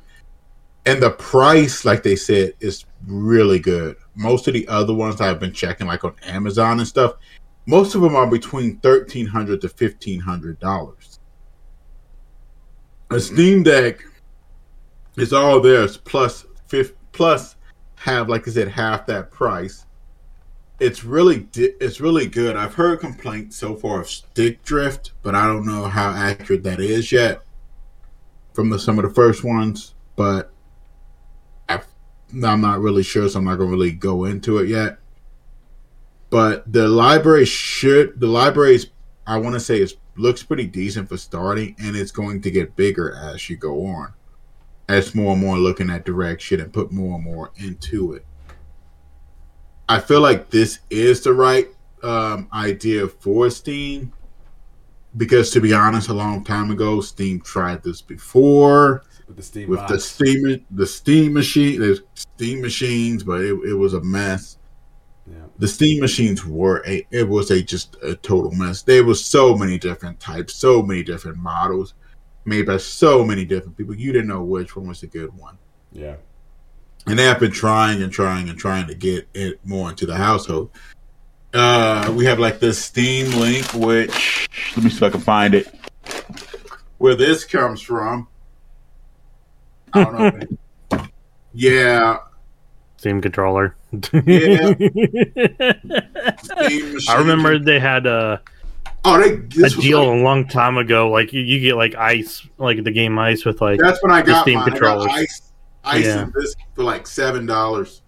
And the price, like they said, is really good. Most of the other ones I've been checking, like on Amazon and stuff, most of them are between thirteen hundred to fifteen hundred dollars. A Steam Deck is all theirs plus fifth plus have like I said half that price. It's really di- it's really good. I've heard complaints so far of stick drift, but I don't know how accurate that is yet from the some of the first ones. But I'm not really sure, so I'm not gonna really go into it yet. but the library should the library's I want to say is looks pretty decent for starting, and it's going to get bigger as you go on, as more and more looking at direction and put more and more into it. I feel like this is the right um, idea for Steam because, to be honest, a long time ago, Steam tried this before with the Steam with box. the Steam the Steam machine, there's Steam machines, but it, it was a mess. Yeah. The Steam machines were a it was a just a total mess. There was so many different types, so many different models made by so many different people. You didn't know which one was a good one. Yeah. And they have been trying and trying and trying to get it more into the household. Uh, we have like this Steam link, which let me see if I can find it. Where this comes from. I don't know. yeah, Steam controller. Yeah. (laughs) I remember they had a, Oh, they a deal like- a long time ago. Like you, you get like ice, like the game ice with like that's when I got Steam mine. controllers. I got ice, ice Yeah. this for like seven dollars,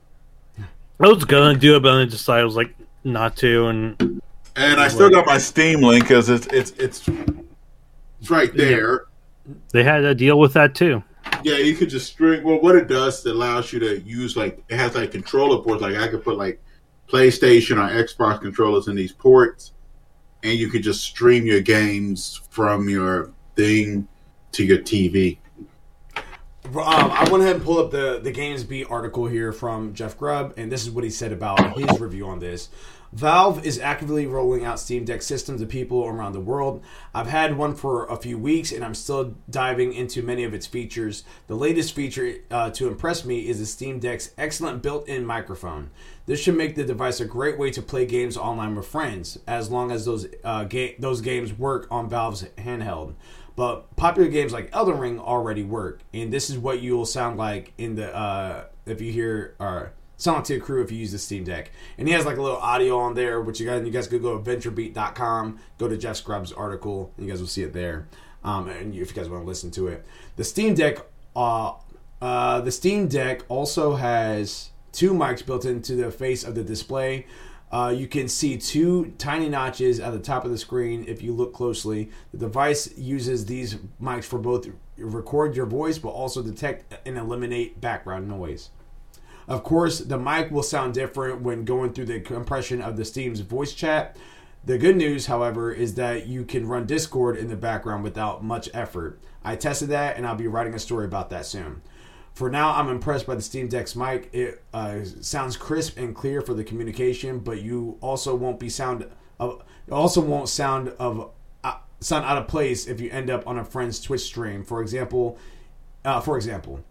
I was gonna do it, but then I decided I was like not to, and and I still got my Steam link because it's it's it's it's right there. they had a deal with that too. Yeah, you could just string. Well, what it does, it allows you to use like it has like controller ports. Like I could put like PlayStation or Xbox controllers in these ports, and you could just stream your games from your thing to your TV. Um, I went ahead and pulled up the the Games Beat article here from Jeff Grubb, and this is what he said about his review on this. Valve is actively rolling out Steam Deck systems to people around the world. I've had one for a few weeks, and I'm still diving into many of its features. The latest feature uh, to impress me is the Steam Deck's excellent built-in microphone. This should make the device a great way to play games online with friends, as long as those uh, ga- those games work on Valve's handheld. But popular games like Elden Ring already work, and this is what you will sound like in the uh, if you hear or sound like to your crew if you use the Steam Deck. And he has like a little audio on there, which you guys you guys could go to VentureBeat.com, go to Jeff Grubb's article, and you guys will see it there. Um, and if you guys want to listen to it, the Steam Deck, uh, uh, the Steam Deck also has two mics built into the face of the display. Uh, you can see two tiny notches at the top of the screen if you look closely. The device uses these mics for both record your voice but also detect and eliminate background noise. Of course, the mic will sound different when going through the compression of the Steam's voice chat. The good news, however, is that you can run Discord in the background without much effort. I tested that and I'll be writing a story about that soon. For now, I'm impressed by the Steam Deck's mic. It uh, sounds crisp and clear for the communication, but you also won't be sound of also won't sound of uh, sound out of place if you end up on a friend's Twitch stream. For example, uh, for example,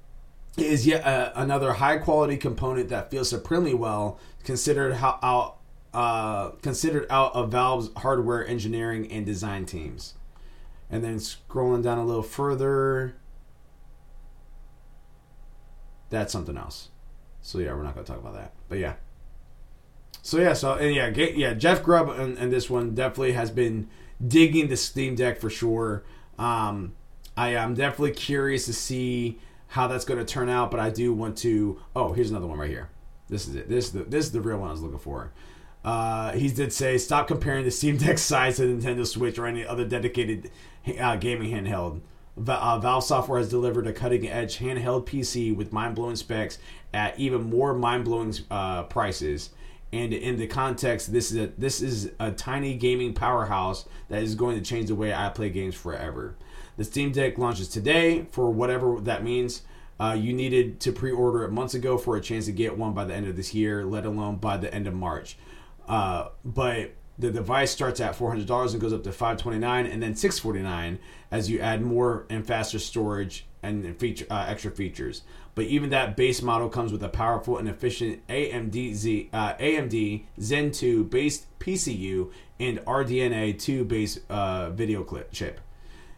is yet uh, another high quality component that feels supremely well considered how out uh, considered out of Valve's hardware engineering and design teams. And then scrolling down a little further, that's something else. So yeah, we're not going to talk about that. But yeah. So yeah, so and yeah, yeah, Jeff Grubb and, and this one definitely has been digging the Steam Deck for sure. Um, I am definitely curious to see how that's going to turn out, but I do want to. Oh, here's another one right here. This is it. This is the this is the real one I was looking for. Uh, he did say, "Stop comparing the Steam Deck size to Nintendo Switch or any other dedicated uh, gaming handheld." Uh, Valve Software has delivered a cutting-edge handheld PC with mind-blowing specs at even more mind-blowing uh, prices. And in the context, this is a this is a tiny gaming powerhouse that is going to change the way I play games forever. The Steam Deck launches today for whatever that means. Uh, you needed to pre-order it months ago for a chance to get one by the end of this year, let alone by the end of March. Uh, but the device starts at four hundred dollars and goes up to five twenty nine, and then six forty nine as you add more and faster storage and feature uh, extra features. But even that base model comes with a powerful and efficient AMD Z, uh, AMD Zen 2 based PCU and RDNA 2 based uh, video clip chip.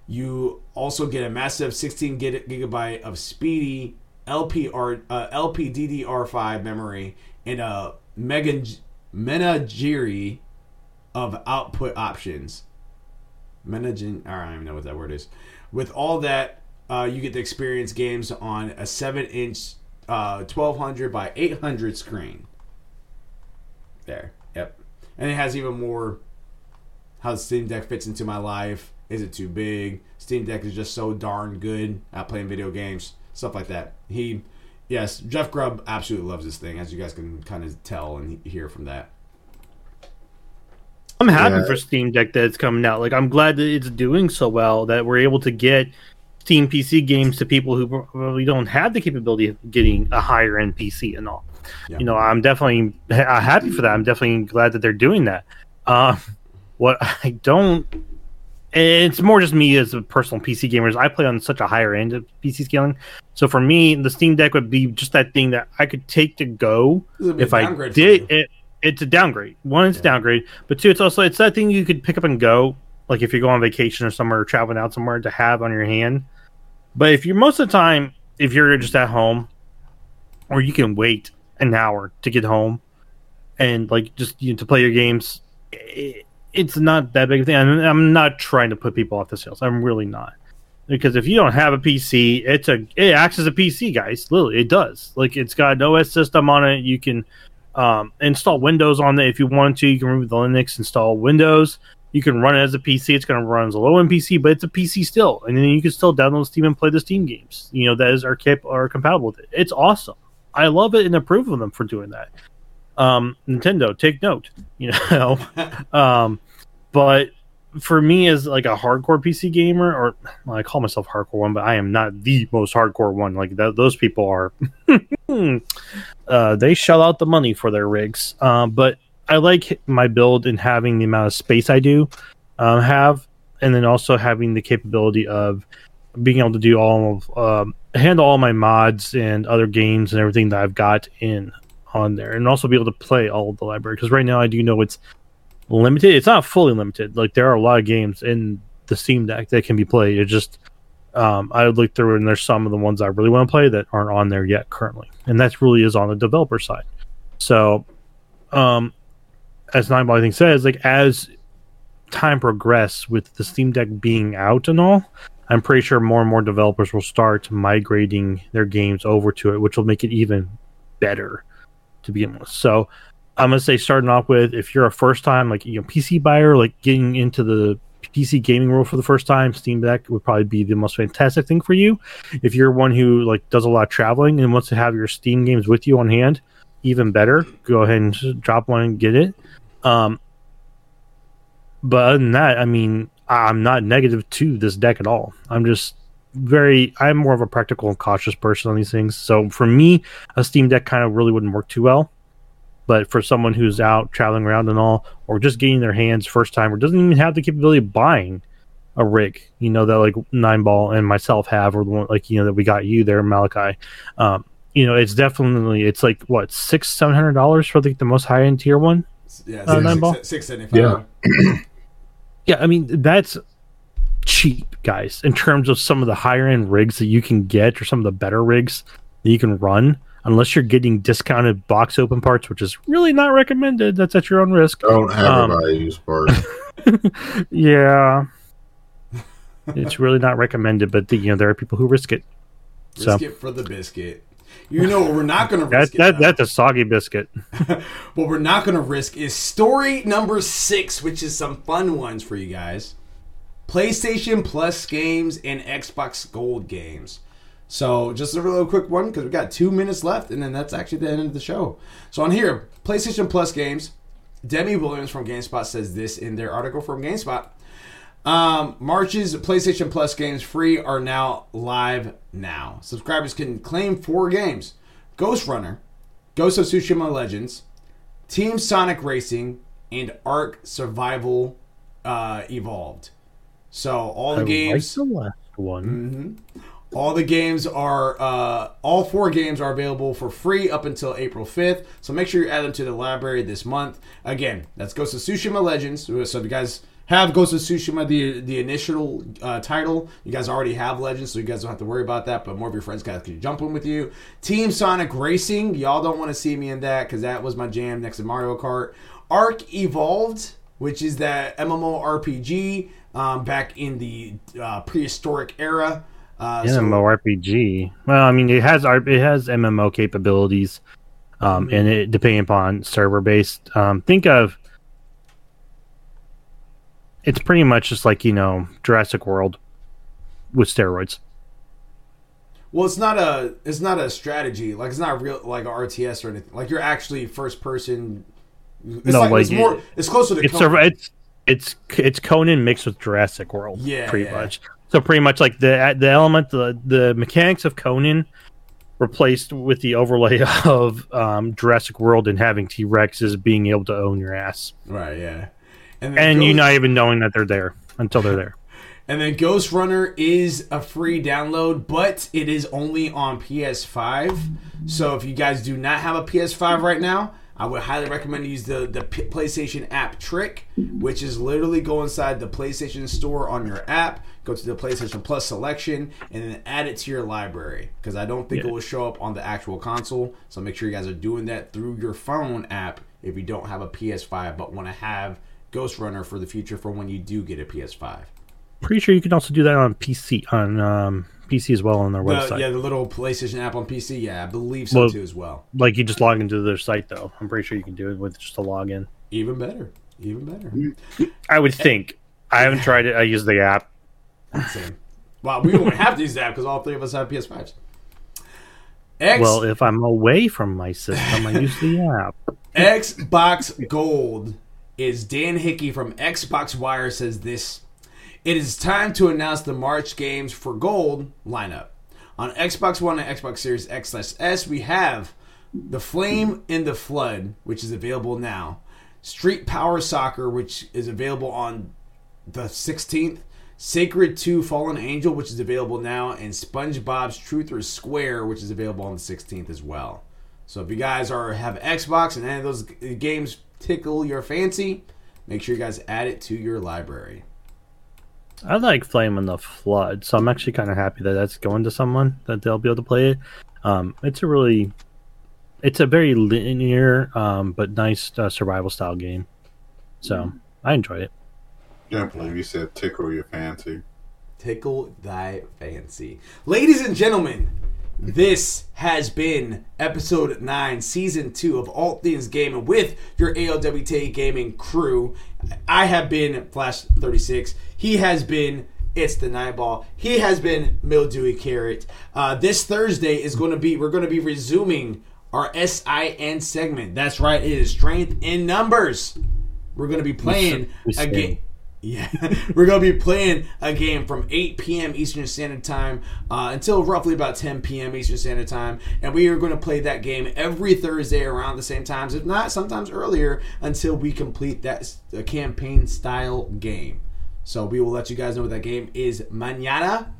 You also get a massive 16 gig- gigabyte of speedy LPR, uh, LPDDR5 memory and a mega menagerie of output options. Menagen, I don't even know what that word is. With all that, uh, you get to experience games on a 7 inch uh, 1200 by 800 screen. There. Yep. and it has even more how the Steam Deck fits into my life. Is it too big? Steam Deck is just so darn good at playing video games, stuff like that. He, yes, Jeff Grubb absolutely loves this thing, as you guys can kind of tell and hear from that. I'm happy Yeah. for Steam Deck that it's coming out. Like I'm glad that it's doing so well that we're able to get Steam PC games to people who probably don't have the capability of getting a higher end PC and all. Yeah. You know, I'm definitely happy for that. I'm definitely glad that they're doing that. Uh, what I don't, it's more just me as a personal PC gamer. is I play on such a higher end of PC scaling. So for me, the Steam Deck would be just that thing that I could take to go This is a big if I did it, it's a downgrade. One, it's a Yeah. downgrade, but two, it's also it's that thing you could pick up and go, like if you go on vacation or somewhere, or traveling out somewhere to have on your hand. But if you're most of the time, if you're just at home, or you can wait an hour to get home, and like just you know, to play your games, it's not that big a thing. I'm, I'm not trying to put people off the sales. I'm really not. Because if you don't have a PC, it's a it acts as a PC, guys. Literally, it does. Like it's got an OS system on it. You can um, install Windows on it if you want to. You can remove the Linux, install Windows. You can run it as a PC. It's going to run as a low end PC, but it's a PC still, and then you can still download Steam and play the Steam games. You know that is are cap- are compatible with it. It's awesome. I love it and approve of them for doing that. Um, Nintendo, take note. You (laughs) know, (laughs) um, but for me as like a hardcore PC gamer, or well, I call myself hardcore one, but I am not the most hardcore one. Like th- those people are, (laughs) uh, they shell out the money for their rigs. Um, but I like my build and having the amount of space I do um, have, and then also having the capability of being able to do all of um, handle all my mods and other games and everything that I've got in on there, and also be able to play all of the library. Because right now I do know it's limited. It's not fully limited. Like there are a lot of games in the Steam Deck that can be played. It just um, I would look through and there's some of the ones I really want to play that aren't on there yet currently, and that really is on the developer side. So, um, as Nineball I think says, like as time progress with the Steam Deck being out and all, I'm pretty sure more and more developers will start migrating their games over to it, which will make it even better to begin with. So I'm gonna say starting off with if you're a first time like you know PC buyer, like getting into the PC gaming world for the first time, Steam Deck would probably be the most fantastic thing for you. If you're one who like does a lot of traveling and wants to have your Steam games with you on hand, even better. Go ahead and drop one and get it. Um, but other than that, I mean, I'm not negative to this deck at all. I'm just very I'm more of a practical and cautious person on these things. So for me, a Steam Deck kind of really wouldn't work too well. But for someone who's out traveling around and all, or just getting their hands first time, or doesn't even have the capability of buying a rig, you know, that like Nine Ball and myself have, or the one like you know that we got you there, Malachi. Um, you know, it's definitely it's like what six seven hundred dollars for like the most high end tier one. Yeah, Uh, six- nine ball? six- six seventy-five. Yeah. Yeah, I mean that's cheap, guys, in terms of some of the higher end rigs that you can get or some of the better rigs that you can run, unless you're getting discounted box open parts, which is really not recommended. That's at your own risk. Don't have Um, a use (laughs) parts. Yeah. it's really not recommended, but the, you know there are people who risk it. So Risk it for the biscuit. You know what we're not going to risk it. that that's a soggy biscuit. (laughs) what we're not going to risk is story number six, which is some fun ones for you guys. PlayStation Plus games and Xbox Gold games. So just a real quick one because we got two minutes left, and then that's actually the end of the show. So on here, PlayStation Plus games. Demi Williams from GameSpot says this in their article from GameSpot. Um, March's PlayStation Plus games free are now live now. Subscribers can claim four games: Ghost Runner, Ghost of Tsushima Legends, Team Sonic Racing, and ARK Survival uh, Evolved. So all the I like games, the last one. All the games are, uh, all four games are available for free up until April 5th. So make sure you add them to the library this month. Again, that's Ghost of Tsushima Legends. So if you guys have Ghost of Tsushima, the the initial uh, title, you guys already have Legends, so you guys don't have to worry about that. But more of your friends guys can jump in with you. Team Sonic Racing, y'all don't want to see me in that because that was my jam next to Mario Kart. ARK Evolved, which is that MMORPG um, back in the uh, prehistoric era. Uh, so- Well, I mean, it has it has MMO capabilities, um, and it depending upon server based. Um, think of it's pretty much just like you know Jurassic World with steroids. Well, it's not a it's not a strategy. Like it's not real like a RTS or anything. Like you're actually first person. It's No, like, like, it's more. It's closer to. It's Conan. it's it's it's Conan mixed with Jurassic World. Yeah, pretty yeah. much. So pretty much like the the element the the mechanics of Conan replaced with the overlay (laughs) of um, Jurassic World and having T Rexes being able to own your ass, Right. Yeah. And and you not even knowing that they're there until they're there. (laughs) And then Ghostrunner is a free download, but it is only on PS5. So if you guys do not have a PS5 right now, I would highly recommend you use the, the PlayStation app trick, which is literally go inside the PlayStation store on your app, go to the PlayStation Plus selection, and then add it to your library. Because I don't think it will show up on the actual console. So make sure you guys are doing that through your phone app if you don't have a PS5 but want to have Ghostrunner for the future for when you do get a PS5. Pretty sure you can also do that on PC on um, PC as well on their The, website. yeah, the little PlayStation app on PC. Yeah, I believe so Well- too as well. Like you just log into their site though. I'm pretty sure you can do it with just a login. Even better. Even better. I would think. I haven't tried it. I use the app. Same. Wow, we don't have to use that because all three of us have PS5s. X, Well, if I'm away from my system, I use the (laughs) app. Xbox Gold is Dan Hickey from Xbox Wire says this. It is time to announce the March games for Gold lineup. On Xbox One and Xbox Series X slash S, we have The Flame in the Flood, which is available now. Street Power Soccer, which is available on the 16th. Sacred 2 Fallen Angel, which is available now. And SpongeBob's Truth or Square, which is available on the 16th as well. So if you guys are have Xbox and any of those games tickle your fancy, make sure you guys add it to your library. I like Flame in the Flood, so I'm actually kind of happy that that's going to someone that they'll be able to play it. Um, it's a really, it's a very linear um, but nice uh, survival style game. So I enjoy it. Can't believe you said tickle your fancy. Tickle thy fancy. Ladies and gentlemen, this has been episode 9, season 2 of All Things Gaming with your ALWT Gaming crew. I have been Flash36. He has been It's the Nightball. He has been Mildewy Carrot. Uh, this Thursday is going to be, we're going to be resuming our SIN segment. That's right, it is Strength in Numbers. We're going to be playing we a game. Yeah, (laughs) we're gonna be playing a game from 8 p.m. Eastern Standard Time uh, until roughly about 10 p.m. Eastern Standard Time, and we are going to play that game every Thursday around the same times, if not sometimes earlier, until we complete that campaign style game. So we will let you guys know what that game is mañana.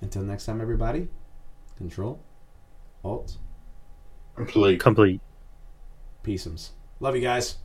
Until next time, everybody. Control, Alt, Complete. Complete. peaceums. Love you guys.